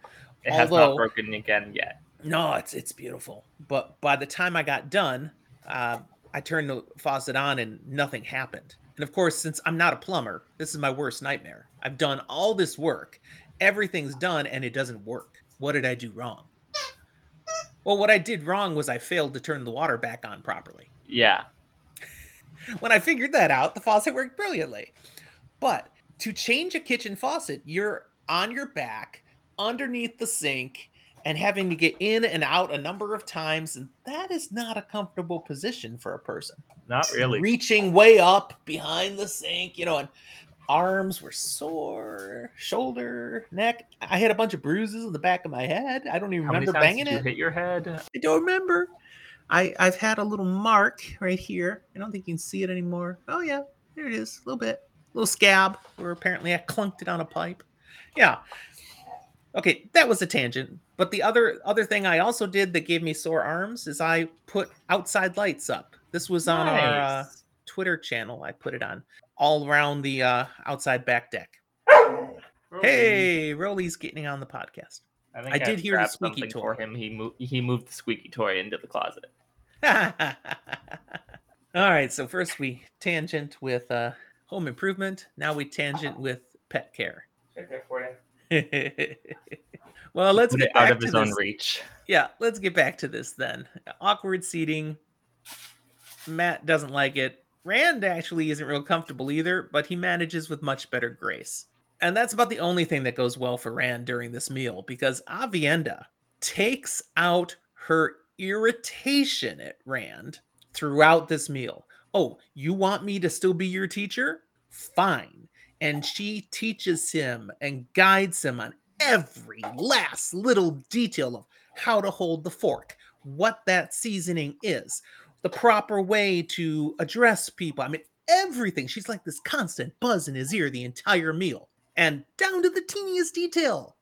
It has not broken again yet. No, it's it's beautiful. But by the time I got done, uh, I turned the faucet on and nothing happened. And of course, since I'm not a plumber, this is my worst nightmare. I've done all this work, everything's done, and it doesn't work. What did I do wrong? Well, what I did wrong was I failed to turn the water back on properly. Yeah. When I figured that out, the faucet worked brilliantly. But to change a kitchen faucet, you're on your back underneath the sink and having to get in and out a number of times. And that is not a comfortable position for a person. Not really. Reaching way up behind the sink, you know, and arms were sore, shoulder, neck. I had a bunch of bruises on the back of my head. I don't even How remember banging did you it. hit your head? I don't remember. I I've had a little mark right here. I don't think you can see it anymore. Oh yeah, there it is. A little bit, a little scab where apparently I clunked it on a pipe. Yeah. Okay, that was a tangent. But the other other thing I also did that gave me sore arms is I put outside lights up. This was on our uh, Twitter channel. I put it on all around the uh, outside back deck. Roly. Hey, Rolly's getting on the podcast. think I did hear the squeaky something for toy. him. He moved. He moved the squeaky toy into the closet. All right, so first we tangent with uh home improvement. Now we tangent with pet care. For you. well, let's Put get out of his own reach. Yeah, let's get back to this then. Awkward seating. Mat doesn't like it. Rand actually isn't real comfortable either, but he manages with much better grace. And that's about the only thing that goes well for Rand during this meal because Aviendha takes out her irritation at Rand throughout this meal. Oh, you want me to still be your teacher? Fine. And she teaches him and guides him on every last little detail of how to hold the fork, what that seasoning is, the proper way to address people. I mean, everything. She's like this constant buzz in his ear the entire meal and down to the teeniest detail.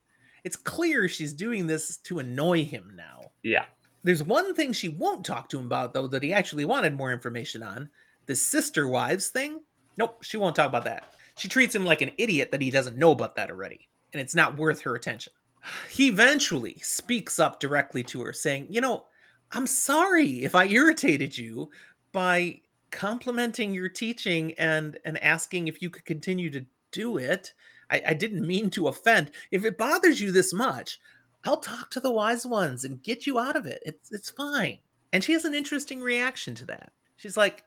It's clear she's doing this to annoy him now. Yeah. There's one thing she won't talk to him about, though, that he actually wanted more information on the sister wives thing. Nope, she won't talk about that. She treats him like an idiot that he doesn't know about that already, and it's not worth her attention. He eventually speaks up directly to her, saying, You know, I'm sorry if I irritated you by complimenting your teaching and and asking if you could continue to do it. I, I didn't mean to offend. If it bothers you this much, I'll talk to the wise ones and get you out of it. It's it's fine. And she has an interesting reaction to that. She's like,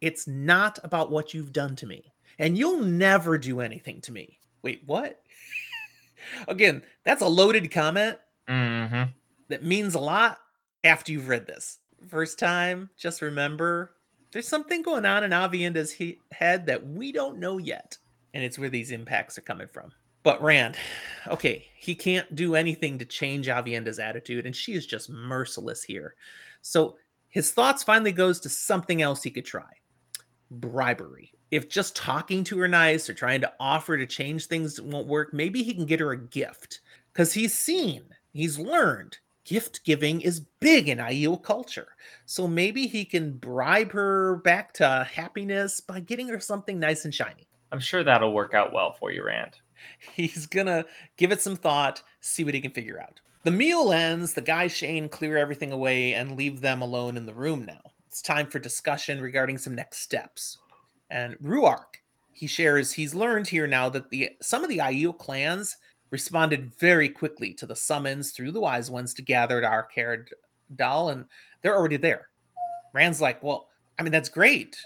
It's not about what you've done to me. And you'll never do anything to me. Wait, what? Again, that's a loaded comment Mm-hmm. that means a lot after you've read this. First time, just remember there's something going on in Aviendha's he- head that we don't know yet. And it's where these impacts are coming from. But Rand, okay, he can't do anything to change Aviendha's attitude, and she is just merciless here. So his thoughts finally goes to something else he could try. Bribery. If just talking to her nice or trying to offer to change things won't work, maybe he can get her a gift. Because he's seen, he's learned gift giving is big in Aiel culture. So maybe he can bribe her back to happiness by getting her something nice and shiny. I'm sure that'll work out well for you, Rand. He's gonna give it some thought, see what he can figure out. The meal ends, the gai'shain clear everything away and leave them alone in the room now. It's time for discussion regarding some next steps. And Rhuarc, he shares he's learned here now that the some of the Aiel clans responded very quickly to the summons through the wise ones to gather at Alcair Dal, and they're already there. Rand's like, Well, I mean, that's great.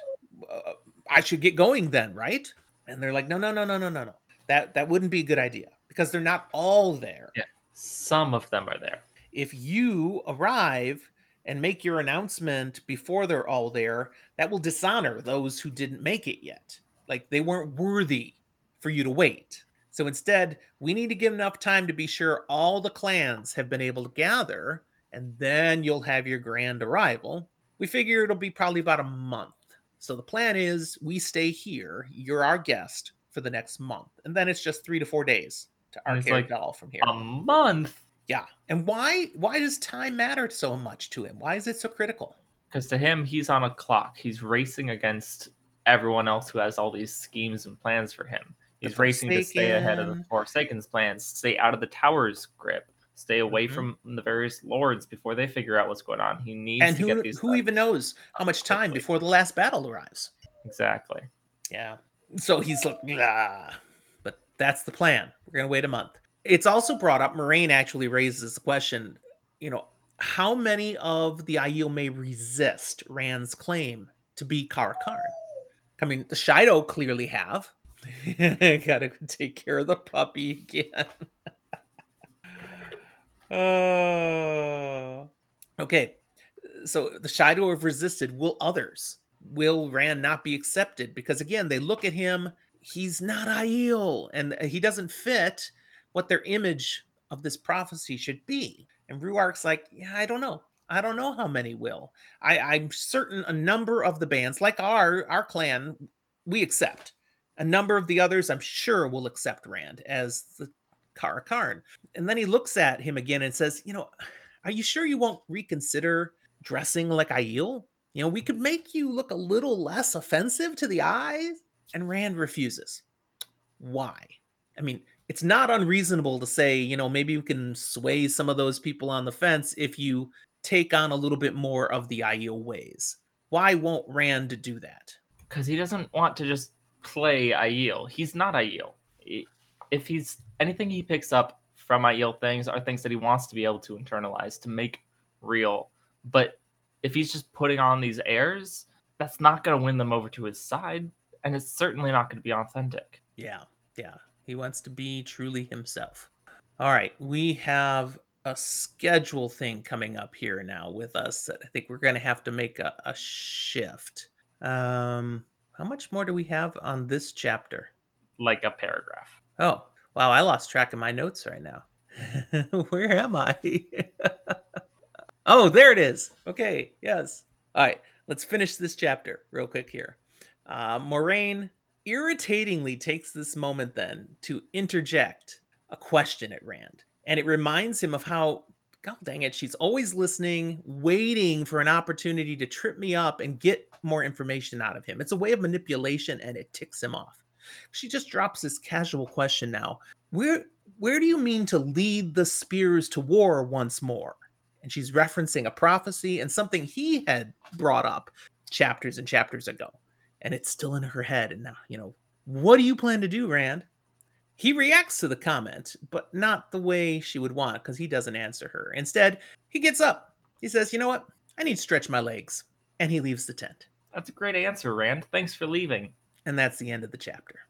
Uh, I should get going then, right? And they're like, No, no, no, no, no, no, no. That that wouldn't be a good idea because they're not all there. Yeah. Some of them are there. If you arrive and make your announcement before they're all there, that will dishonor those who didn't make it yet. Like they weren't worthy for you to wait. So instead, we need to give enough time to be sure all the clans have been able to gather, and then you'll have your grand arrival. We figure it'll be probably about a month. So the plan is we stay here, you're our guest for the next month, and then it's just three to four days to Alcair Dal from here. A month. Yeah. And why why does time matter so much to him? Why is it so critical? Because to him, he's on a clock. He's racing against everyone else who has all these schemes and plans for him. He's racing to stay ahead of the Forsaken's plans, stay out of the tower's grip, stay away Mhm. from the various lords before they figure out what's going on. He needs And to who get these. who even knows how much time quickly. before the last battle arrives? exactly? Yeah. So he's like, ah. But that's the plan. We're gonna wait a month. It's also brought up, Moiraine actually raises the question, you know, how many of the Aiel may resist Rand's claim to be Car'a'carn? I mean, the Shaido clearly have. I gotta take care of the puppy again. Oh. okay. So the Shaido have resisted. Will others? Will Rand not be accepted? Because again, they look at him. He's not Aiel, and uh, he doesn't fit what their image of this prophecy should be. And Rhuarc's like, yeah, I don't know. I don't know how many will. I, I'm certain a number of the bands, like our our clan, we accept. A number of the others, I'm sure, will accept Rand as the Car'a'carn. And then he looks at him again and says, You know, are you sure you won't reconsider dressing like Aiel? You know, we could make you look a little less offensive to the eyes. And Rand refuses. Why? I mean, it's not unreasonable to say, you know, maybe you can sway some of those people on the fence if you take on a little bit more of the Aiel ways. Why won't Rand do that? Because he doesn't want to just play Aiel. He's not Aiel. If he's anything he picks up from Aiel things are things that he wants to be able to internalize to make real. But if he's just putting on these airs, that's not going to win them over to his side, and it's certainly not going to be authentic. Yeah, yeah. He wants to be truly himself. All right, we have a schedule thing coming up here now with us that I think we're going to have to make a, a shift. Um, how much more do we have on this chapter? Like a paragraph. Oh, wow. I lost track of my notes right now. Where am I? oh, there it is. Okay. Yes. All right. Let's finish this chapter real quick here. Uh, Moiraine irritatingly takes this moment then to interject a question at Rand. And it reminds him of how, God dang it, she's always listening, waiting for an opportunity to trip me up and get more information out of him. It's a way of manipulation and it ticks him off. She just drops this casual question now. Where where do you mean to lead the spears to war once more? And she's referencing a prophecy and something he had brought up chapters and chapters ago. And it's still in her head. And now, you know, what do you plan to do, Rand? He reacts to the comment, but not the way she would want because he doesn't answer her. Instead, he gets up. He says, You know what? I need to stretch my legs. And he leaves the tent. That's a great answer, Rand. Thanks for leaving. And that's the end of the chapter.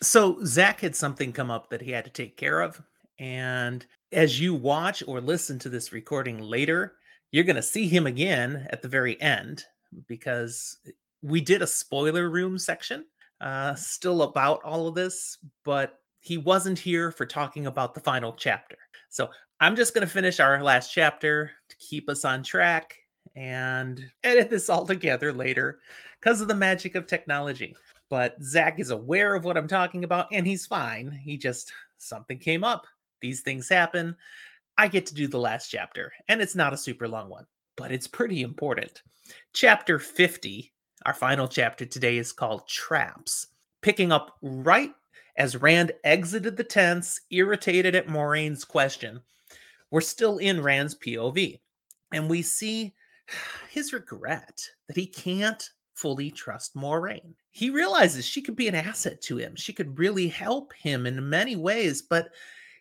So, Zach had something come up that he had to take care of. And as you watch or listen to this recording later, you're going to see him again at the very end because we did a spoiler room section uh, still about all of this, but he wasn't here for talking about the final chapter. So I'm just going to finish our last chapter to keep us on track and edit this all together later because of the magic of technology. But Zach is aware of what I'm talking about and he's fine. He just, something came up. These things happen. I get to do the last chapter, and it's not a super long one, but it's pretty important. Chapter 50 our final chapter today is called Traps, picking up right as Rand exited the tents, irritated at Moiraine's question. We're still in Rand's POV, and we see his regret that he can't fully trust Moiraine. He realizes she could be an asset to him. She could really help him in many ways, but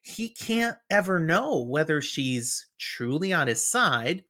he can't ever know whether she's truly on his side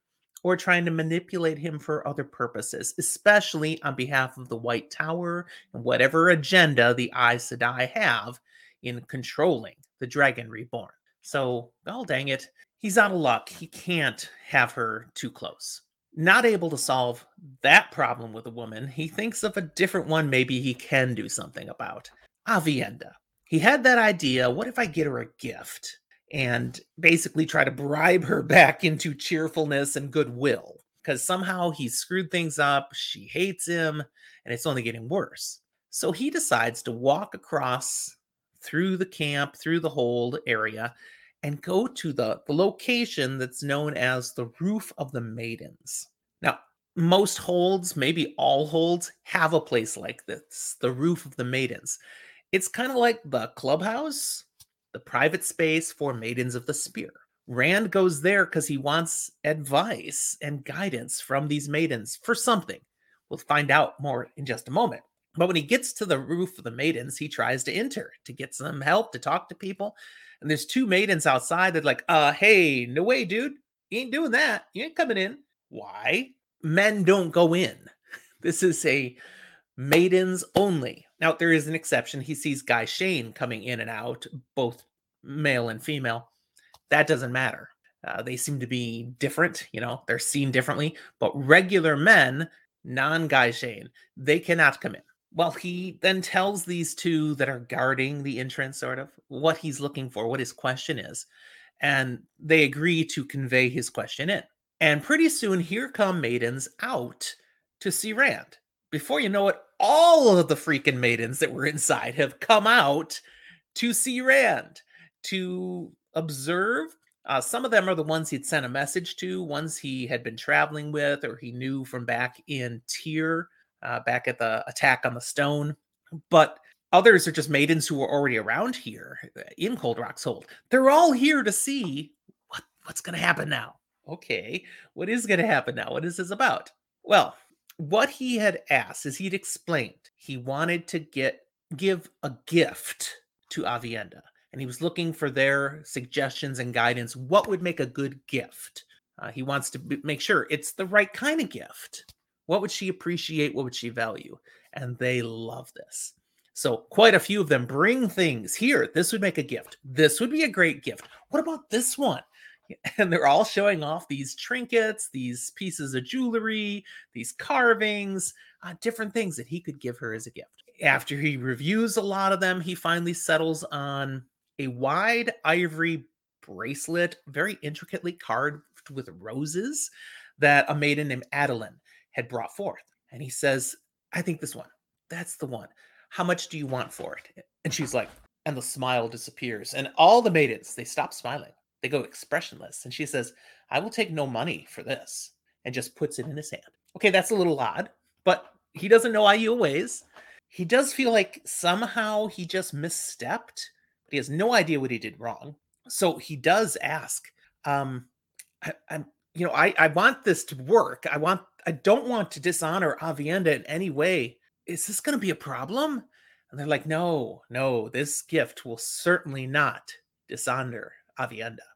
or trying to manipulate him for other purposes, especially on behalf of the White Tower and whatever agenda the Aes Sedai have in controlling the Dragon Reborn. So, oh dang it, he's out of luck. He can't have her too close. Not able to solve that problem with a woman, he thinks of a different one maybe he can do something about. Aviendha. He had that idea what if I get her a gift? And basically try to bribe her back into cheerfulness and goodwill because somehow he screwed things up. She hates him, and it's only getting worse. So he decides to walk across through the camp, through the hold area, and go to the, the location that's known as the Roof of the Maidens. Now, most holds, maybe all holds, have a place like this the Roof of the Maidens. It's kind of like the clubhouse, the private space for Maidens of the Spear. Rand goes there because he wants advice and guidance from these maidens for something. We'll find out more in just a moment. But when he gets to the roof of the maidens, he tries to enter to get some help, to talk to people. And there's two maidens outside that like, uh, hey, no way, dude. You ain't doing that. You ain't coming in. Why? Men don't go in. This is a maidens only. Now, there is an exception. He sees gai'shain coming in and out, both male and female. That doesn't matter. Uh, they seem to be different, you know, they're seen differently. But regular men, non gai'shain, they cannot come in. Well, he then tells these two that are guarding the entrance, sort of, what he's looking for, what his question is. And they agree to convey his question in. And pretty soon, here come maidens out to see Rand. Before you know it, all of the freaking maidens that were inside have come out to see Rand, to observe. Uh, some of them are the ones he'd sent a message to, ones he had been traveling with, or he knew from back in Tear, uh, back at the attack on the stone. But others are just maidens who are already around here uh, in Cold Rock's Hold. They're all here to see what, what's going to happen now. Okay, what is going to happen now? What is this about? Well, what he had asked is he'd explained he wanted to get give a gift to Aviendha, and he was looking for their suggestions and guidance. What would make a good gift? Uh, he wants to b- make sure it's the right kind of gift. What would she appreciate? What would she value? And they love this. So, quite a few of them bring things here. This would make a gift. This would be a great gift. What about this one? And they're all showing off these trinkets, these pieces of jewelry, these carvings, uh, different things that he could give her as a gift. After he reviews a lot of them, he finally settles on a wide ivory bracelet, very intricately carved with roses, that a maiden named Adelin had brought forth. And he says, I think this one. That's the one. How much do you want for it? And she's like, and the smile disappears. And all the maidens, they stop smiling. They go expressionless. And she says, I will take no money for this. And just puts it in his hand. Okay, that's a little odd, but he doesn't know Aiel ways. He does feel like somehow he just misstepped, but he has no idea what he did wrong. So he does ask, um, I, I'm, you know, I, I want this to work. I want, I don't want to dishonor Aviendha in any way. Is this going to be a problem? And they're like, no, no, this gift will certainly not dishonor Aviendha.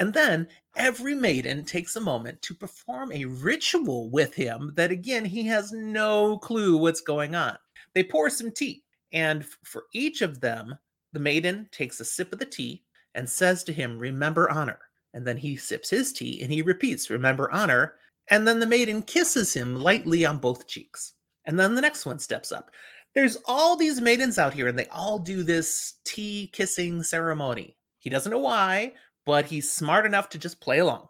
And then every maiden takes a moment to perform a ritual with him that, again, he has no clue what's going on. They pour some tea, and for each of them, the maiden takes a sip of the tea and says to him, Remember honor. And then he sips his tea and he repeats, Remember honor. And then the maiden kisses him lightly on both cheeks. And then the next one steps up. There's all these maidens out here, and they all do this tea kissing ceremony. He doesn't know why, but he's smart enough to just play along,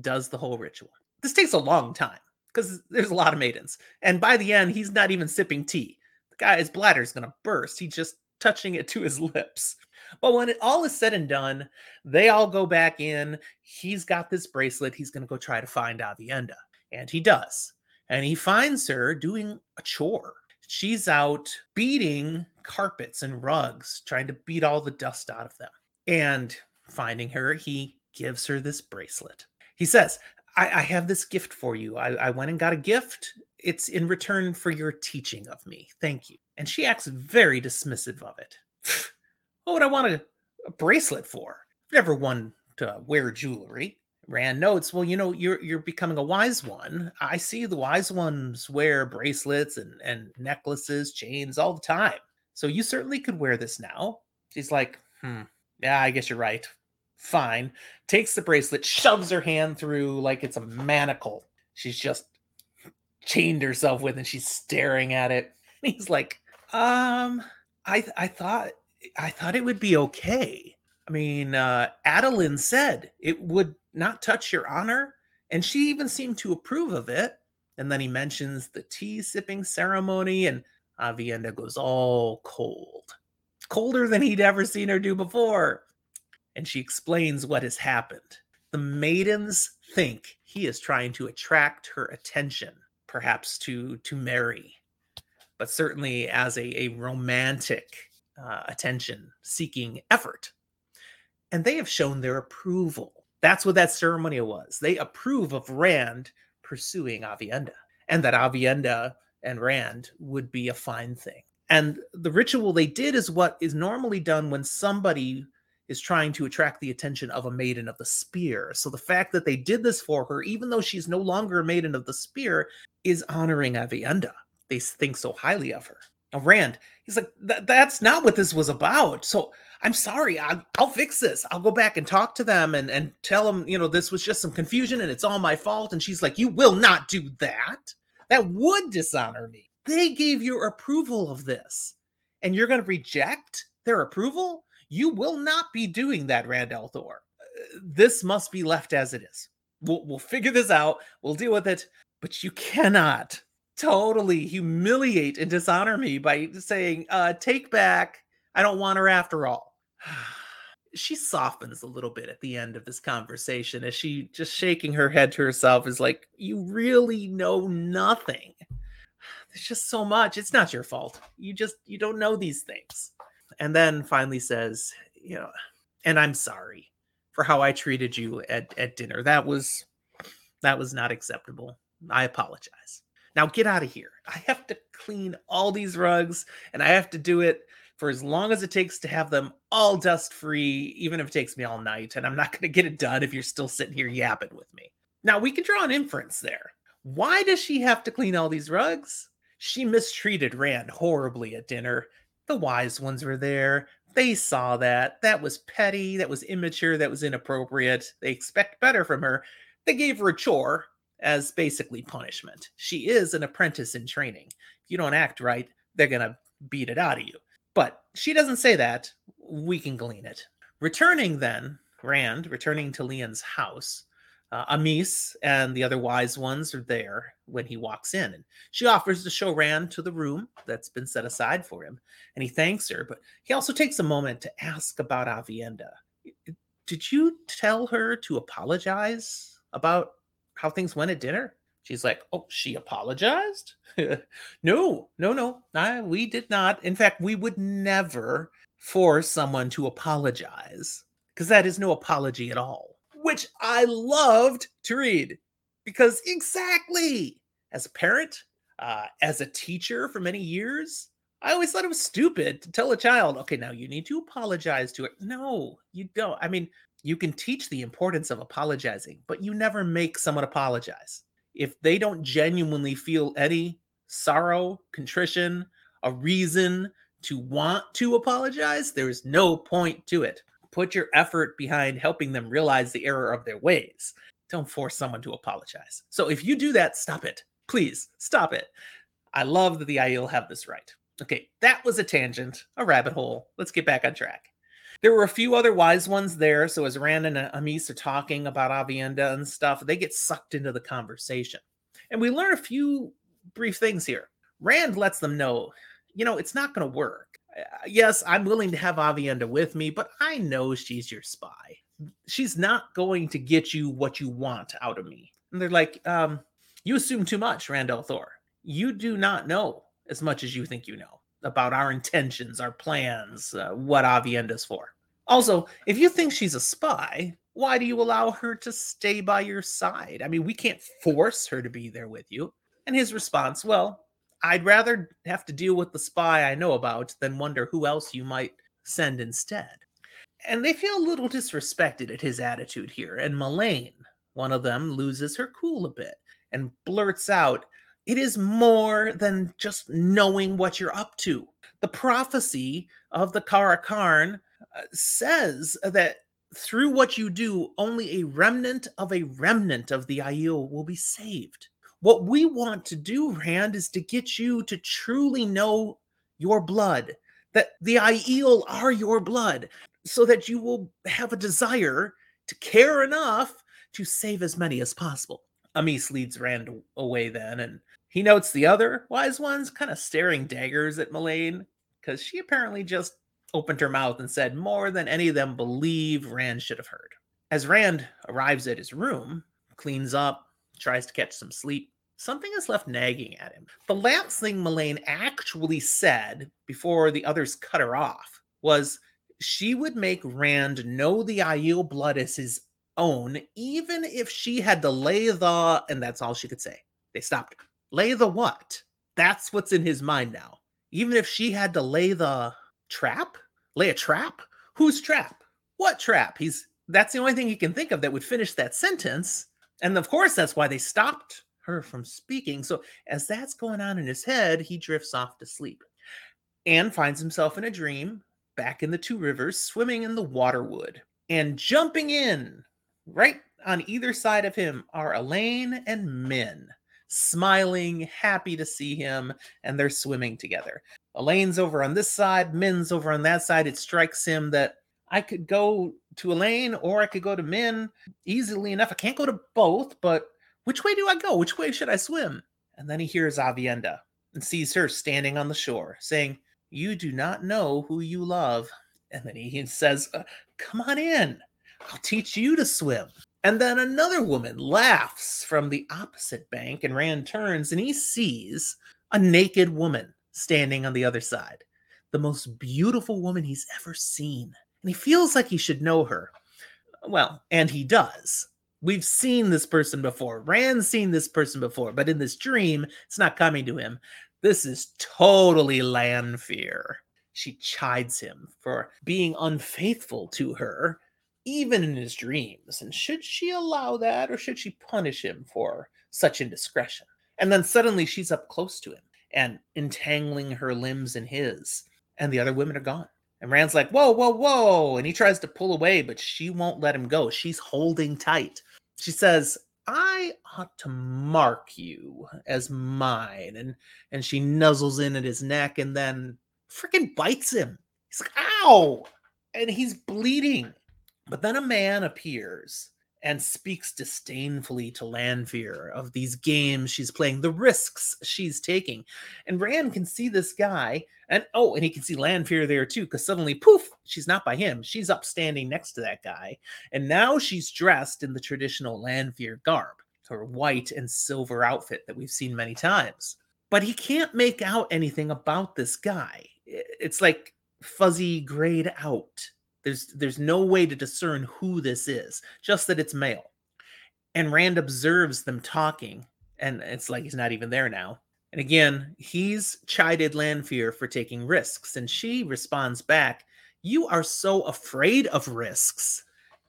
does the whole ritual. This takes a long time because there's a lot of maidens. And by the end, he's not even sipping tea. The guy's bladder's going to burst. He's just touching it to his lips. But when it all is said and done, they all go back in. He's got this bracelet. He's going to go try to find Aviendha. And he does. And he finds her doing a chore. She's out beating carpets and rugs, trying to beat all the dust out of them. And finding her, he gives her this bracelet. He says, I, I have this gift for you. I, I went and got a gift. It's in return for your teaching of me. Thank you. And she acts very dismissive of it. what would I want a, a bracelet for? Never one to wear jewelry. Rand notes, well, you know, you're you're becoming a wise one. I see the wise ones wear bracelets and, and necklaces, chains all the time. So you certainly could wear this now. She's like, hmm, yeah, I guess you're right. Fine. Takes the bracelet, shoves her hand through like it's a manacle. She's just chained herself with, and she's staring at it. He's like, um, I I thought I thought it would be okay. I mean, uh, Adelin said it would not touch your honor, and she even seemed to approve of it. And then he mentions the tea sipping ceremony, and Aviendha goes all cold, colder than he'd ever seen her do before. And she explains what has happened. The maidens think he is trying to attract her attention, perhaps to to marry, but certainly as a, a romantic uh, attention seeking effort. And they have shown their approval. That's what that ceremony was. They approve of Rand pursuing Aviendha, and that Aviendha and Rand would be a fine thing. And the ritual they did is what is normally done when somebody is trying to attract the attention of a maiden of the spear. So the fact that they did this for her, even though she's no longer a maiden of the spear, is honoring Aviendha. They think so highly of her. Now, Rand, he's like, that's not what this was about. So I'm sorry. I'll, I'll fix this. I'll go back and talk to them and, and tell them, you know, this was just some confusion and it's all my fault. And she's like, you will not do that. That would dishonor me. They gave your approval of this. And you're going to reject their approval? You will not be doing that, Rand al'Thor. Uh, this must be left as it is. We'll, we'll figure this out. We'll deal with it. But you cannot totally humiliate and dishonor me by saying, uh, take back. I don't want her after all. she softens a little bit at the end of this conversation as she just shaking her head to herself is like, You really know nothing. There's just so much. It's not your fault. You just you don't know these things. And then finally says, you know, and I'm sorry for how I treated you at, at dinner. That was that was not acceptable. I apologize. Now get out of here. I have to clean all these rugs and I have to do it for as long as it takes to have them all dust free, even if it takes me all night. And I'm not going to get it done if you're still sitting here yapping with me. Now we can draw an inference there. Why does she have to clean all these rugs? She mistreated Rand horribly at dinner. The wise ones were there. They saw that. That was petty. That was immature. That was inappropriate. They expect better from her. They gave her a chore as basically punishment. She is an apprentice in training. If you don't act right, they're going to beat it out of you. But she doesn't say that. We can glean it. Returning then, Rand, returning to Lian's house, uh, Amys and the other wise ones are there when he walks in, and she offers to show Rand to the room that's been set aside for him. And he thanks her, but he also takes a moment to ask about Aviendha. Did you tell her to apologize about how things went at dinner? She's like, Oh, she apologized? no, no, no, I, we did not. In fact, we would never force someone to apologize because that is no apology at all which I loved to read because exactly as a parent, uh, as a teacher for many years, I always thought it was stupid to tell a child, okay, now you need to apologize to it. No, you don't. I mean, you can teach the importance of apologizing, but you never make someone apologize. If they don't genuinely feel any sorrow, contrition, a reason to want to apologize, there is no point to it put your effort behind helping them realize the error of their ways. Don't force someone to apologize. So if you do that, stop it. Please stop it. I love that the Aiel have this right. Okay, that was a tangent, a rabbit hole. Let's get back on track. There were a few other wise ones there. So as Rand and Amys are talking about Aviendha and stuff, they get sucked into the conversation. And we learn a few brief things here. Rand lets them know, you know, it's not going to work yes, I'm willing to have Aviendha with me, but I know she's your spy. She's not going to get you what you want out of me. And they're like, um, you assume too much, Rand Thor. You do not know as much as you think you know about our intentions, our plans, uh, what Aviendha's for. Also, if you think she's a spy, why do you allow her to stay by your side? I mean, we can't force her to be there with you. And his response, well, I'd rather have to deal with the spy I know about than wonder who else you might send instead. And they feel a little disrespected at his attitude here. And Melaine, one of them, loses her cool a bit and blurts out, It is more than just knowing what you're up to. The prophecy of the Car'a'carn uh, says that through what you do, only a remnant of a remnant of the Aiel will be saved. What we want to do, Rand, is to get you to truly know your blood, that the Aiel are your blood, so that you will have a desire to care enough to save as many as possible. Amys leads Rand away then, and he notes the other wise ones kind of staring daggers at Melaine because she apparently just opened her mouth and said more than any of them believe Rand should have heard. As Rand arrives at his room, cleans up, tries to catch some sleep. Something is left nagging at him. The last thing Melaine actually said before the others cut her off was she would make Rand know the Aiel blood as his own, even if she had to lay the, and that's all she could say. They stopped her. Lay the what? That's what's in his mind now. Even if she had to lay the trap, lay a trap, whose trap? What trap? He's that's the only thing he can think of that would finish that sentence. And of course, that's why they stopped her from speaking. So, as that's going on in his head, he drifts off to sleep and finds himself in a dream back in the two rivers, swimming in the waterwood. And jumping in right on either side of him are Elayne and Min, smiling, happy to see him, and they're swimming together. Elayne's over on this side, Min's over on that side. It strikes him that I could go to Elayne or I could go to Min easily enough. I can't go to both, but which way do I go? Which way should I swim? And then he hears Aviendha and sees her standing on the shore, saying, You do not know who you love. And then he says, uh, Come on in. I'll teach you to swim. And then another woman laughs from the opposite bank, and Rand turns and he sees a naked woman standing on the other side, the most beautiful woman he's ever seen and he feels like he should know her. Well, and he does. We've seen this person before. Rand's seen this person before, but in this dream, it's not coming to him. This is totally Lanfear. She chides him for being unfaithful to her, even in his dreams. And should she allow that, or should she punish him for such indiscretion? And then suddenly she's up close to him and entangling her limbs in his, and the other women are gone. And Rand's like, whoa, whoa, whoa. And he tries to pull away, but she won't let him go. She's holding tight. She says, I ought to mark you as mine. And and she nuzzles in at his neck and then freaking bites him. He's like, ow! And he's bleeding. But then a man appears and speaks disdainfully to Lanfear of these games she's playing, the risks she's taking. And Rand can see this guy, and oh, and he can see Lanfear there too, because suddenly, poof, she's not by him. She's up standing next to that guy. And now she's dressed in the traditional Lanfear garb, her white and silver outfit that we've seen many times. But he can't make out anything about this guy. It's like fuzzy grayed out there's there's no way to discern who this is, just that it's male. And Rand observes them talking, and it's like he's not even there now. And again, he's chided Lanfear for taking risks, and she responds back, You are so afraid of risks.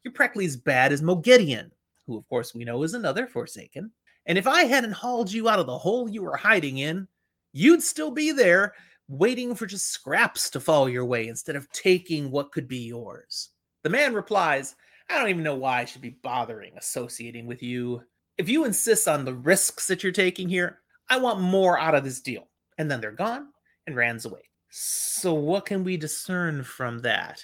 You're practically as bad as Moghedien, who of course we know is another Forsaken. And if I hadn't hauled you out of the hole you were hiding in, you'd still be there waiting for just scraps to fall your way instead of taking what could be yours. The man replies, I don't even know why I should be bothering associating with you. If you insist on the risks that you're taking here, I want more out of this deal. And then they're gone and Rand's away. So, what can we discern from that?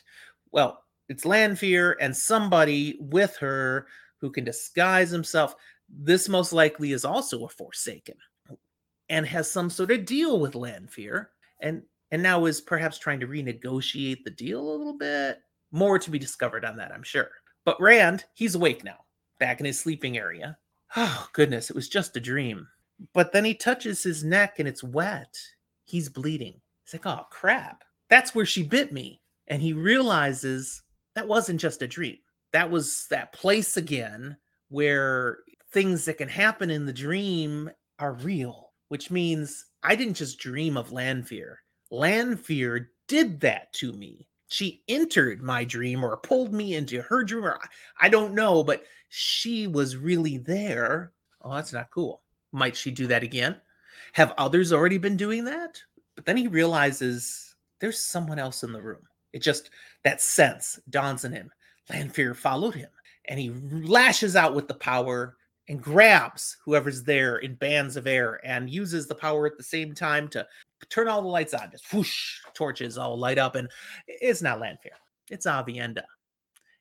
Well, it's Lanfear and somebody with her who can disguise himself. This most likely is also a Forsaken and has some sort of deal with Lanfear and and now is perhaps trying to renegotiate the deal a little bit. More to be discovered on that, I'm sure. But Rand, he's awake now, back in his sleeping area. Oh, goodness, it was just a dream. But then he touches his neck and it's wet. He's bleeding. He's like, oh, crap. That's where she bit me. And he realizes that wasn't just a dream. That was that place again where things that can happen in the dream are real, which means I didn't just dream of Lanfear. Lanfear did that to me. She entered my dream or pulled me into her dream, or I don't know, but she was really there. Oh, that's not cool. Might she do that again? Have others already been doing that? But then he realizes there's someone else in the room. It just, that sense dawns on him. Lanfear followed him and he lashes out with the power and grabs whoever's there in bands of air and uses the power at the same time to turn all the lights on. Just whoosh, torches all light up, and it's not Lanfear, it's Aviendha.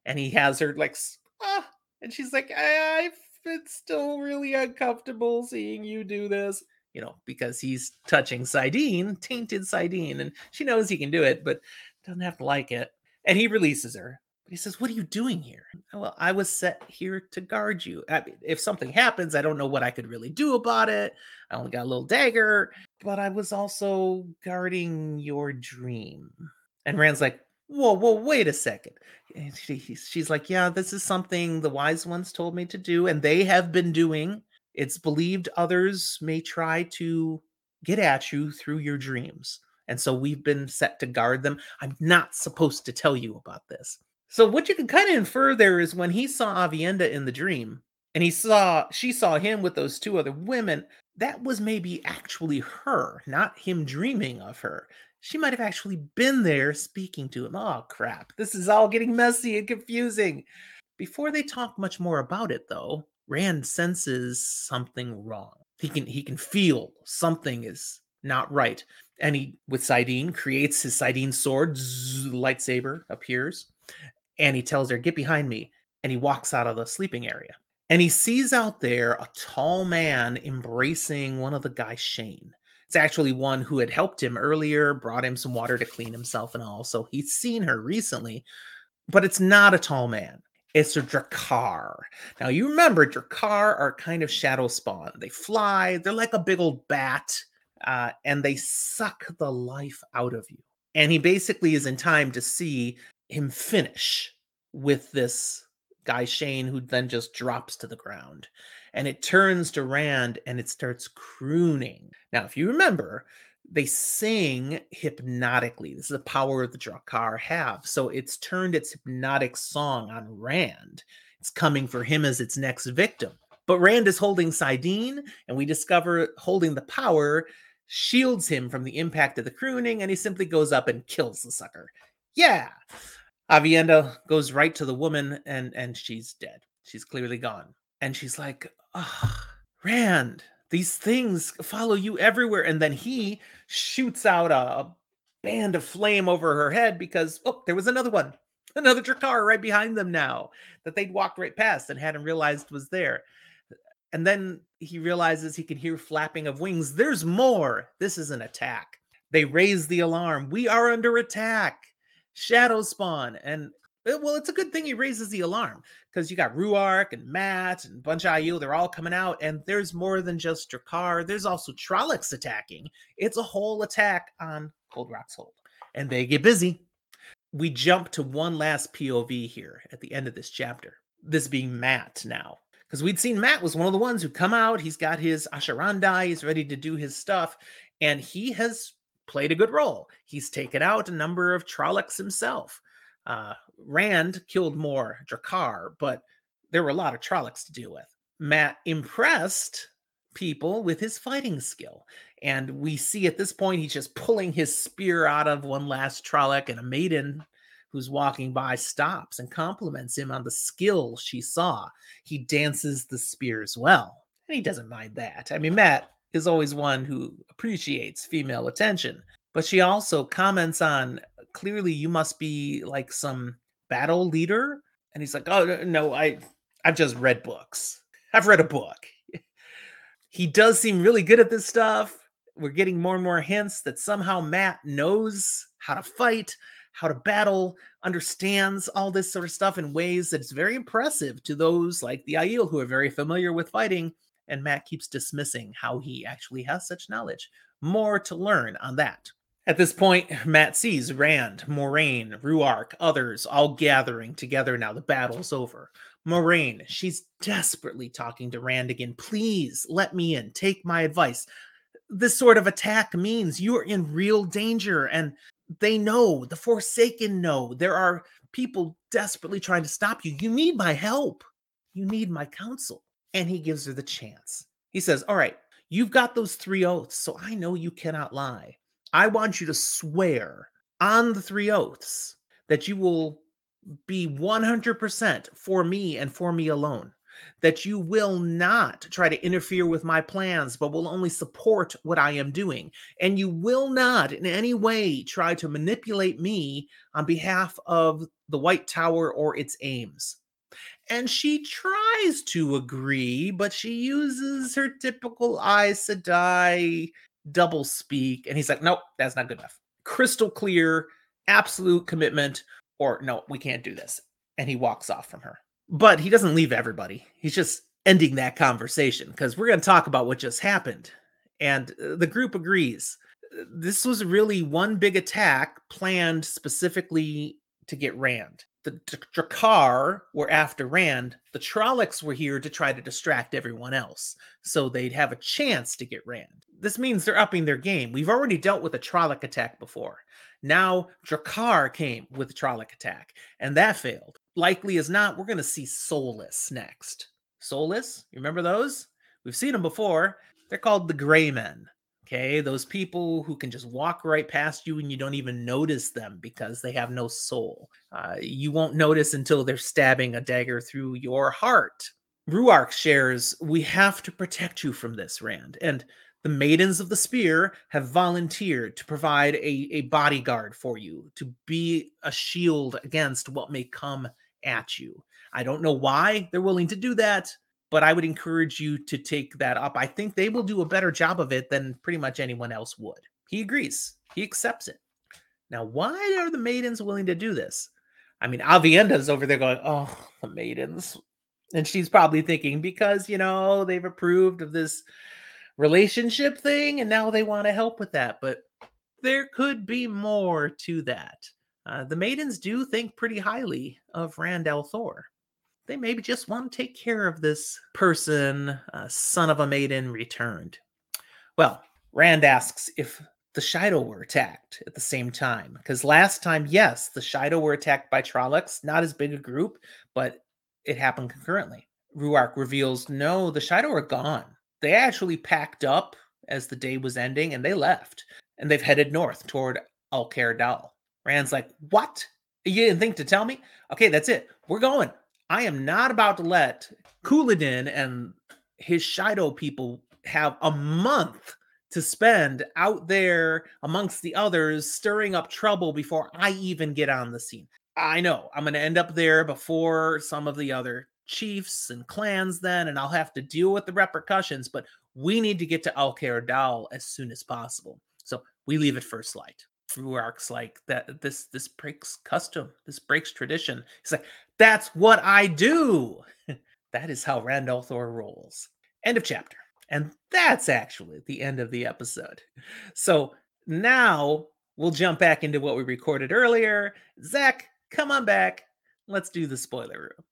And he has her like, ah, and she's like, I, it's still really uncomfortable seeing you do this, you know, because he's touching saidin, tainted saidin, and she knows he can do it, but doesn't have to like it. And he releases her. But he says, What are you doing here? Well, I was set here to guard you. I mean, if something happens, I don't know what I could really do about it. I only got a little dagger, but I was also guarding your dream. And Rand's like, Whoa, whoa, wait a second. She, she's like, Yeah, this is something the wise ones told me to do, and they have been doing. It's believed others may try to get at you through your dreams. And so we've been set to guard them. I'm not supposed to tell you about this. So what you can kind of infer there is when he saw Aviendha in the dream and he saw she saw him with those two other women, that was maybe actually her, not him dreaming of her. She might have actually been there speaking to him. Oh crap. This is all getting messy and confusing. Before they talk much more about it though, Rand senses something wrong. He can he can feel something is not right. And he with saidin creates his saidin sword, zzz, lightsaber appears and he tells her, Get behind me. And he walks out of the sleeping area. And he sees out there a tall man embracing one of the guys, Shane. It's actually one who had helped him earlier, brought him some water to clean himself and all. So he's seen her recently, but it's not a tall man. It's a Draghkar. Now you remember Draghkar are kind of shadow spawn. They fly, they're like a big old bat, uh, and they suck the life out of you. And he basically is in time to see him finish with this guy Shane, who then just drops to the ground. And it turns to Rand and it starts crooning. Now, if you remember, they sing hypnotically. This is the power the Draghkar have. So it's turned its hypnotic song on Rand. It's coming for him as its next victim. But Rand is holding saidin, and we discover holding the power shields him from the impact of the crooning, and he simply goes up and kills the sucker. Yeah. Aviendha goes right to the woman, and and she's dead. She's clearly gone. And she's like, oh, Rand, these things follow you everywhere. And then he shoots out a band of flame over her head because, oh, there was another one, another Draghkar right behind them now that they'd walked right past and hadn't realized was there. And then he realizes he can hear flapping of wings. There's more. This is an attack. They raise the alarm. We are under attack. Shadow spawn. And uh, well, it's a good thing he raises the alarm because you got Rhuarc and Mat and bunch Aiel. They're all coming out, and there's more than just Draghkar. There's also Trollocs attacking. It's a whole attack on Cold Rock's Hold, and they get busy. We jump to one last POV here at the end of this chapter. This being Mat now, because we'd seen Mat was one of the ones who come out. He's got his ashandarei. He's ready to do his stuff, and he has played a good role. He's taken out a number of Trollocs himself. Uh, Rand killed more Draghkar, but there were a lot of Trollocs to deal with. Mat impressed people with his fighting skill. And we see at this point he's just pulling his spear out of one last Trolloc, and a maiden who's walking by stops and compliments him on the skill she saw. He dances the spear as well, and he doesn't mind that. I mean, Mat is always one who appreciates female attention, but she also comments on clearly you must be like some battle leader. And he's like oh no i i've just read books. I've read a book. He does seem really good at this stuff. We're getting more and more hints that somehow Mat knows how to fight how to battle understands all this sort of stuff in ways that's very impressive to those like the Aiel who are very familiar with fighting and Mat keeps dismissing how he actually has such knowledge more to learn on that at this point, Mat sees Rand, Moiraine, Rhuarc, others all gathering together now. The battle's over. Moiraine, she's desperately talking to Rand again. Please let me in. Take my advice. This sort of attack means you're in real danger, and they know, the Forsaken know. There are people desperately trying to stop you. You need my help. You need my counsel. And he gives her the chance. He says, All right, you've got those three oaths, so I know you cannot lie. I want you to swear on the three oaths that you will be 100% for me and for me alone. That you will not try to interfere with my plans, but will only support what I am doing. And you will not in any way try to manipulate me on behalf of the White Tower or its aims. And she tries to agree, but she uses her typical Sedai double speak. And he's like, nope, that's not good enough. Crystal clear, absolute commitment, or no, we can't do this. And he walks off from her. But he doesn't leave everybody. He's just ending that conversation because we're going to talk about what just happened. And uh, the group agrees. This was really one big attack planned specifically to get Rand the Draghkar were after Rand. The Trollocs were here to try to distract everyone else, so they'd have a chance to get Rand. This means they're upping their game. We've already dealt with a Trolloc attack before. Now Draghkar came with a Trolloc attack, and that failed. Likely as not, we're going to see Soulless next. Soulless, you remember those? We've seen them before. They're called the Gray Men. Okay, those people who can just walk right past you and you don't even notice them because they have no soul. Uh, you won't notice until they're stabbing a dagger through your heart. Rhuarc shares, We have to protect you from this, Rand. And the Maidens of the Spear have volunteered to provide a, a bodyguard for you, to be a shield against what may come at you. I don't know why they're willing to do that but I would encourage you to take that up. I think they will do a better job of it than pretty much anyone else would. He agrees. He accepts it. Now, why are the maidens willing to do this? I mean, Aviendha's over there going, "Oh, the maidens," and she's probably thinking because you know they've approved of this relationship thing, and now they want to help with that. But there could be more to that. Uh, the maidens do think pretty highly of Rand al'Thor. They maybe just want to take care of this person, uh, son of a maiden returned. Well, Rand asks if the Shaido were attacked at the same time. Because last time, yes, the Shaido were attacked by Trollocs, not as big a group, but it happened concurrently. Rhuarc reveals no, the Shaido are gone. They actually packed up as the day was ending and they left. And they've headed north toward Alcair Dal. Rand's like, What? You didn't think to tell me? Okay, that's it. We're going. I am not about to let Couladin and his Shaido people have a month to spend out there amongst the others, stirring up trouble before I even get on the scene. I know I'm going to end up there before some of the other chiefs and clans, then, and I'll have to deal with the repercussions. But we need to get to Alcair Dal as soon as possible. So we leave at first light. Rhuarc's like that. This this breaks custom. This breaks tradition. He's like, that's what I do. that is how Rand al'Thor rolls. End of chapter. And that's actually the end of the episode. So now we'll jump back into what we recorded earlier. Zach, come on back. Let's do the spoiler room.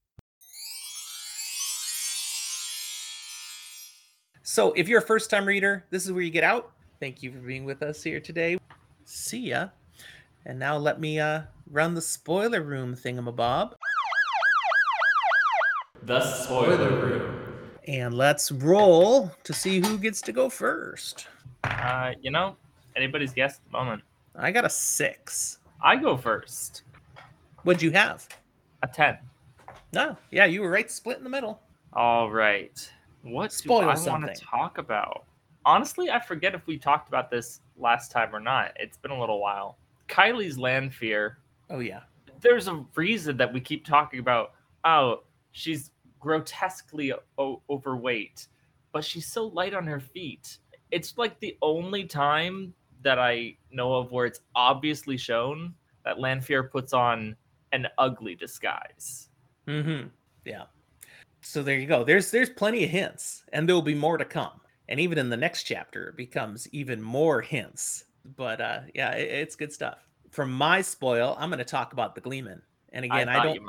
So if you're a first time reader, this is where you get out. Thank you for being with us here today. See ya. And now let me uh, run the spoiler room thingamabob. The spoiler room. And let's roll to see who gets to go first. Uh, you know, anybody's guess at the moment. I got a six. I go first. What'd you have? A ten. No, yeah, you were right split in the middle. All right. What Spoil do I want to talk about? Honestly, I forget if we talked about this last time or not. It's been a little while. Keille's land fear. Oh yeah. There's a reason that we keep talking about. Oh, she's grotesquely o- overweight, but she's so light on her feet. It's like the only time that I know of where it's obviously shown that Lanfear puts on an ugly disguise. Mm-hmm. Yeah. So there you go. There's there's plenty of hints, and there will be more to come. And even in the next chapter, it becomes even more hints. But uh, yeah, it, it's good stuff. For my spoil, I'm going to talk about the Gleeman. And again, I, thought don't.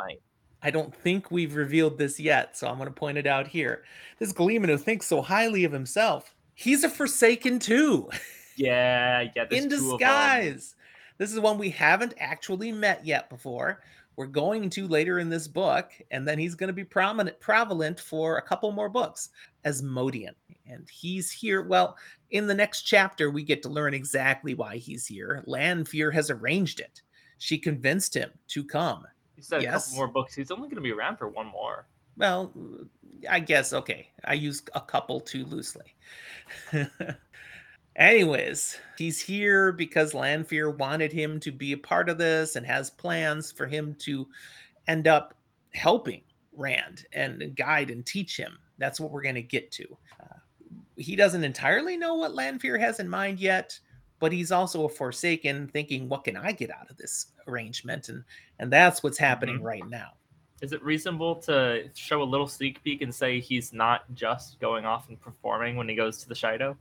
I don't think we've revealed this yet, so I'm going to point it out here. This Gleeman who thinks so highly of himself, he's a Forsaken too, Yeah, yeah. in two of 'em. disguise. This is one we haven't actually met yet before. We're going to later in this book, and then he's going to be prominent, prevalent for a couple more books as Asmodean. And he's here. Well, in the next chapter, we get to learn exactly why he's here. Lanfear has arranged it. She convinced him to come. He said a couple more books. He's only going to be around for one more. Well, I guess okay. I use a couple too loosely. Anyways, he's here because Lanfear wanted him to be a part of this and has plans for him to end up helping Rand and guide and teach him. That's what we're going to get to. Uh, he doesn't entirely know what Lanfear has in mind yet, but he's also a Forsaken, thinking, "What can I get out of this arrangement?" and and that's what's happening Mhm. right now. Is it reasonable to show a little sneak peek and say he's not just going off and performing when he goes to the Shaido?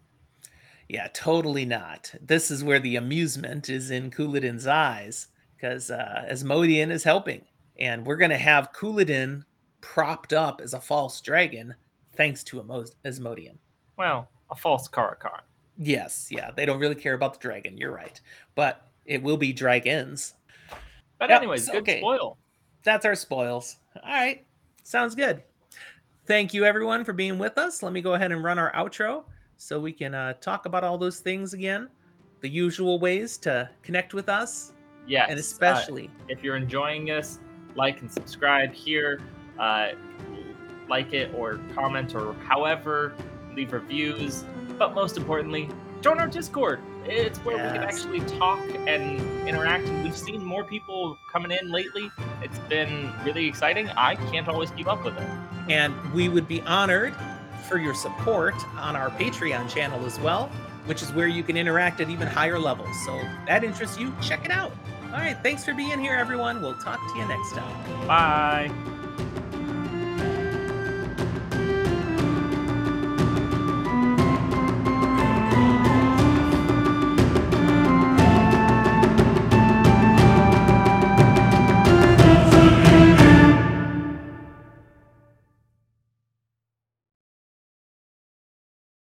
Yeah, totally not. This is where the amusement is in Couladin's eyes, because uh, Asmodean is helping, and we're gonna have Couladin propped up as a false dragon, thanks to Amo- Asmodean. Well, a false Car'a'carn. Yes, yeah, they don't really care about the dragon. You're right, but it will be dragons. But Yep, anyways, good okay. spoil. That's our spoils. All right, sounds good. Thank you everyone for being with us. Let me go ahead and run our outro so we can uh, talk about all those things again. The usual ways to connect with us, Yes. and uh, especially if you're enjoying this, like and subscribe here. Uh, like it or comment or however, leave reviews. But most importantly, join our Discord. It's where we can actually talk and interact. And we've seen more people coming in lately. It's been really exciting. I can't always keep up with it. And we would be honored for your support on our Patreon channel as well, which is where you can interact at even higher levels. So if that interests you, check it out. All right, thanks for being here, everyone. We'll talk to you next time. Bye.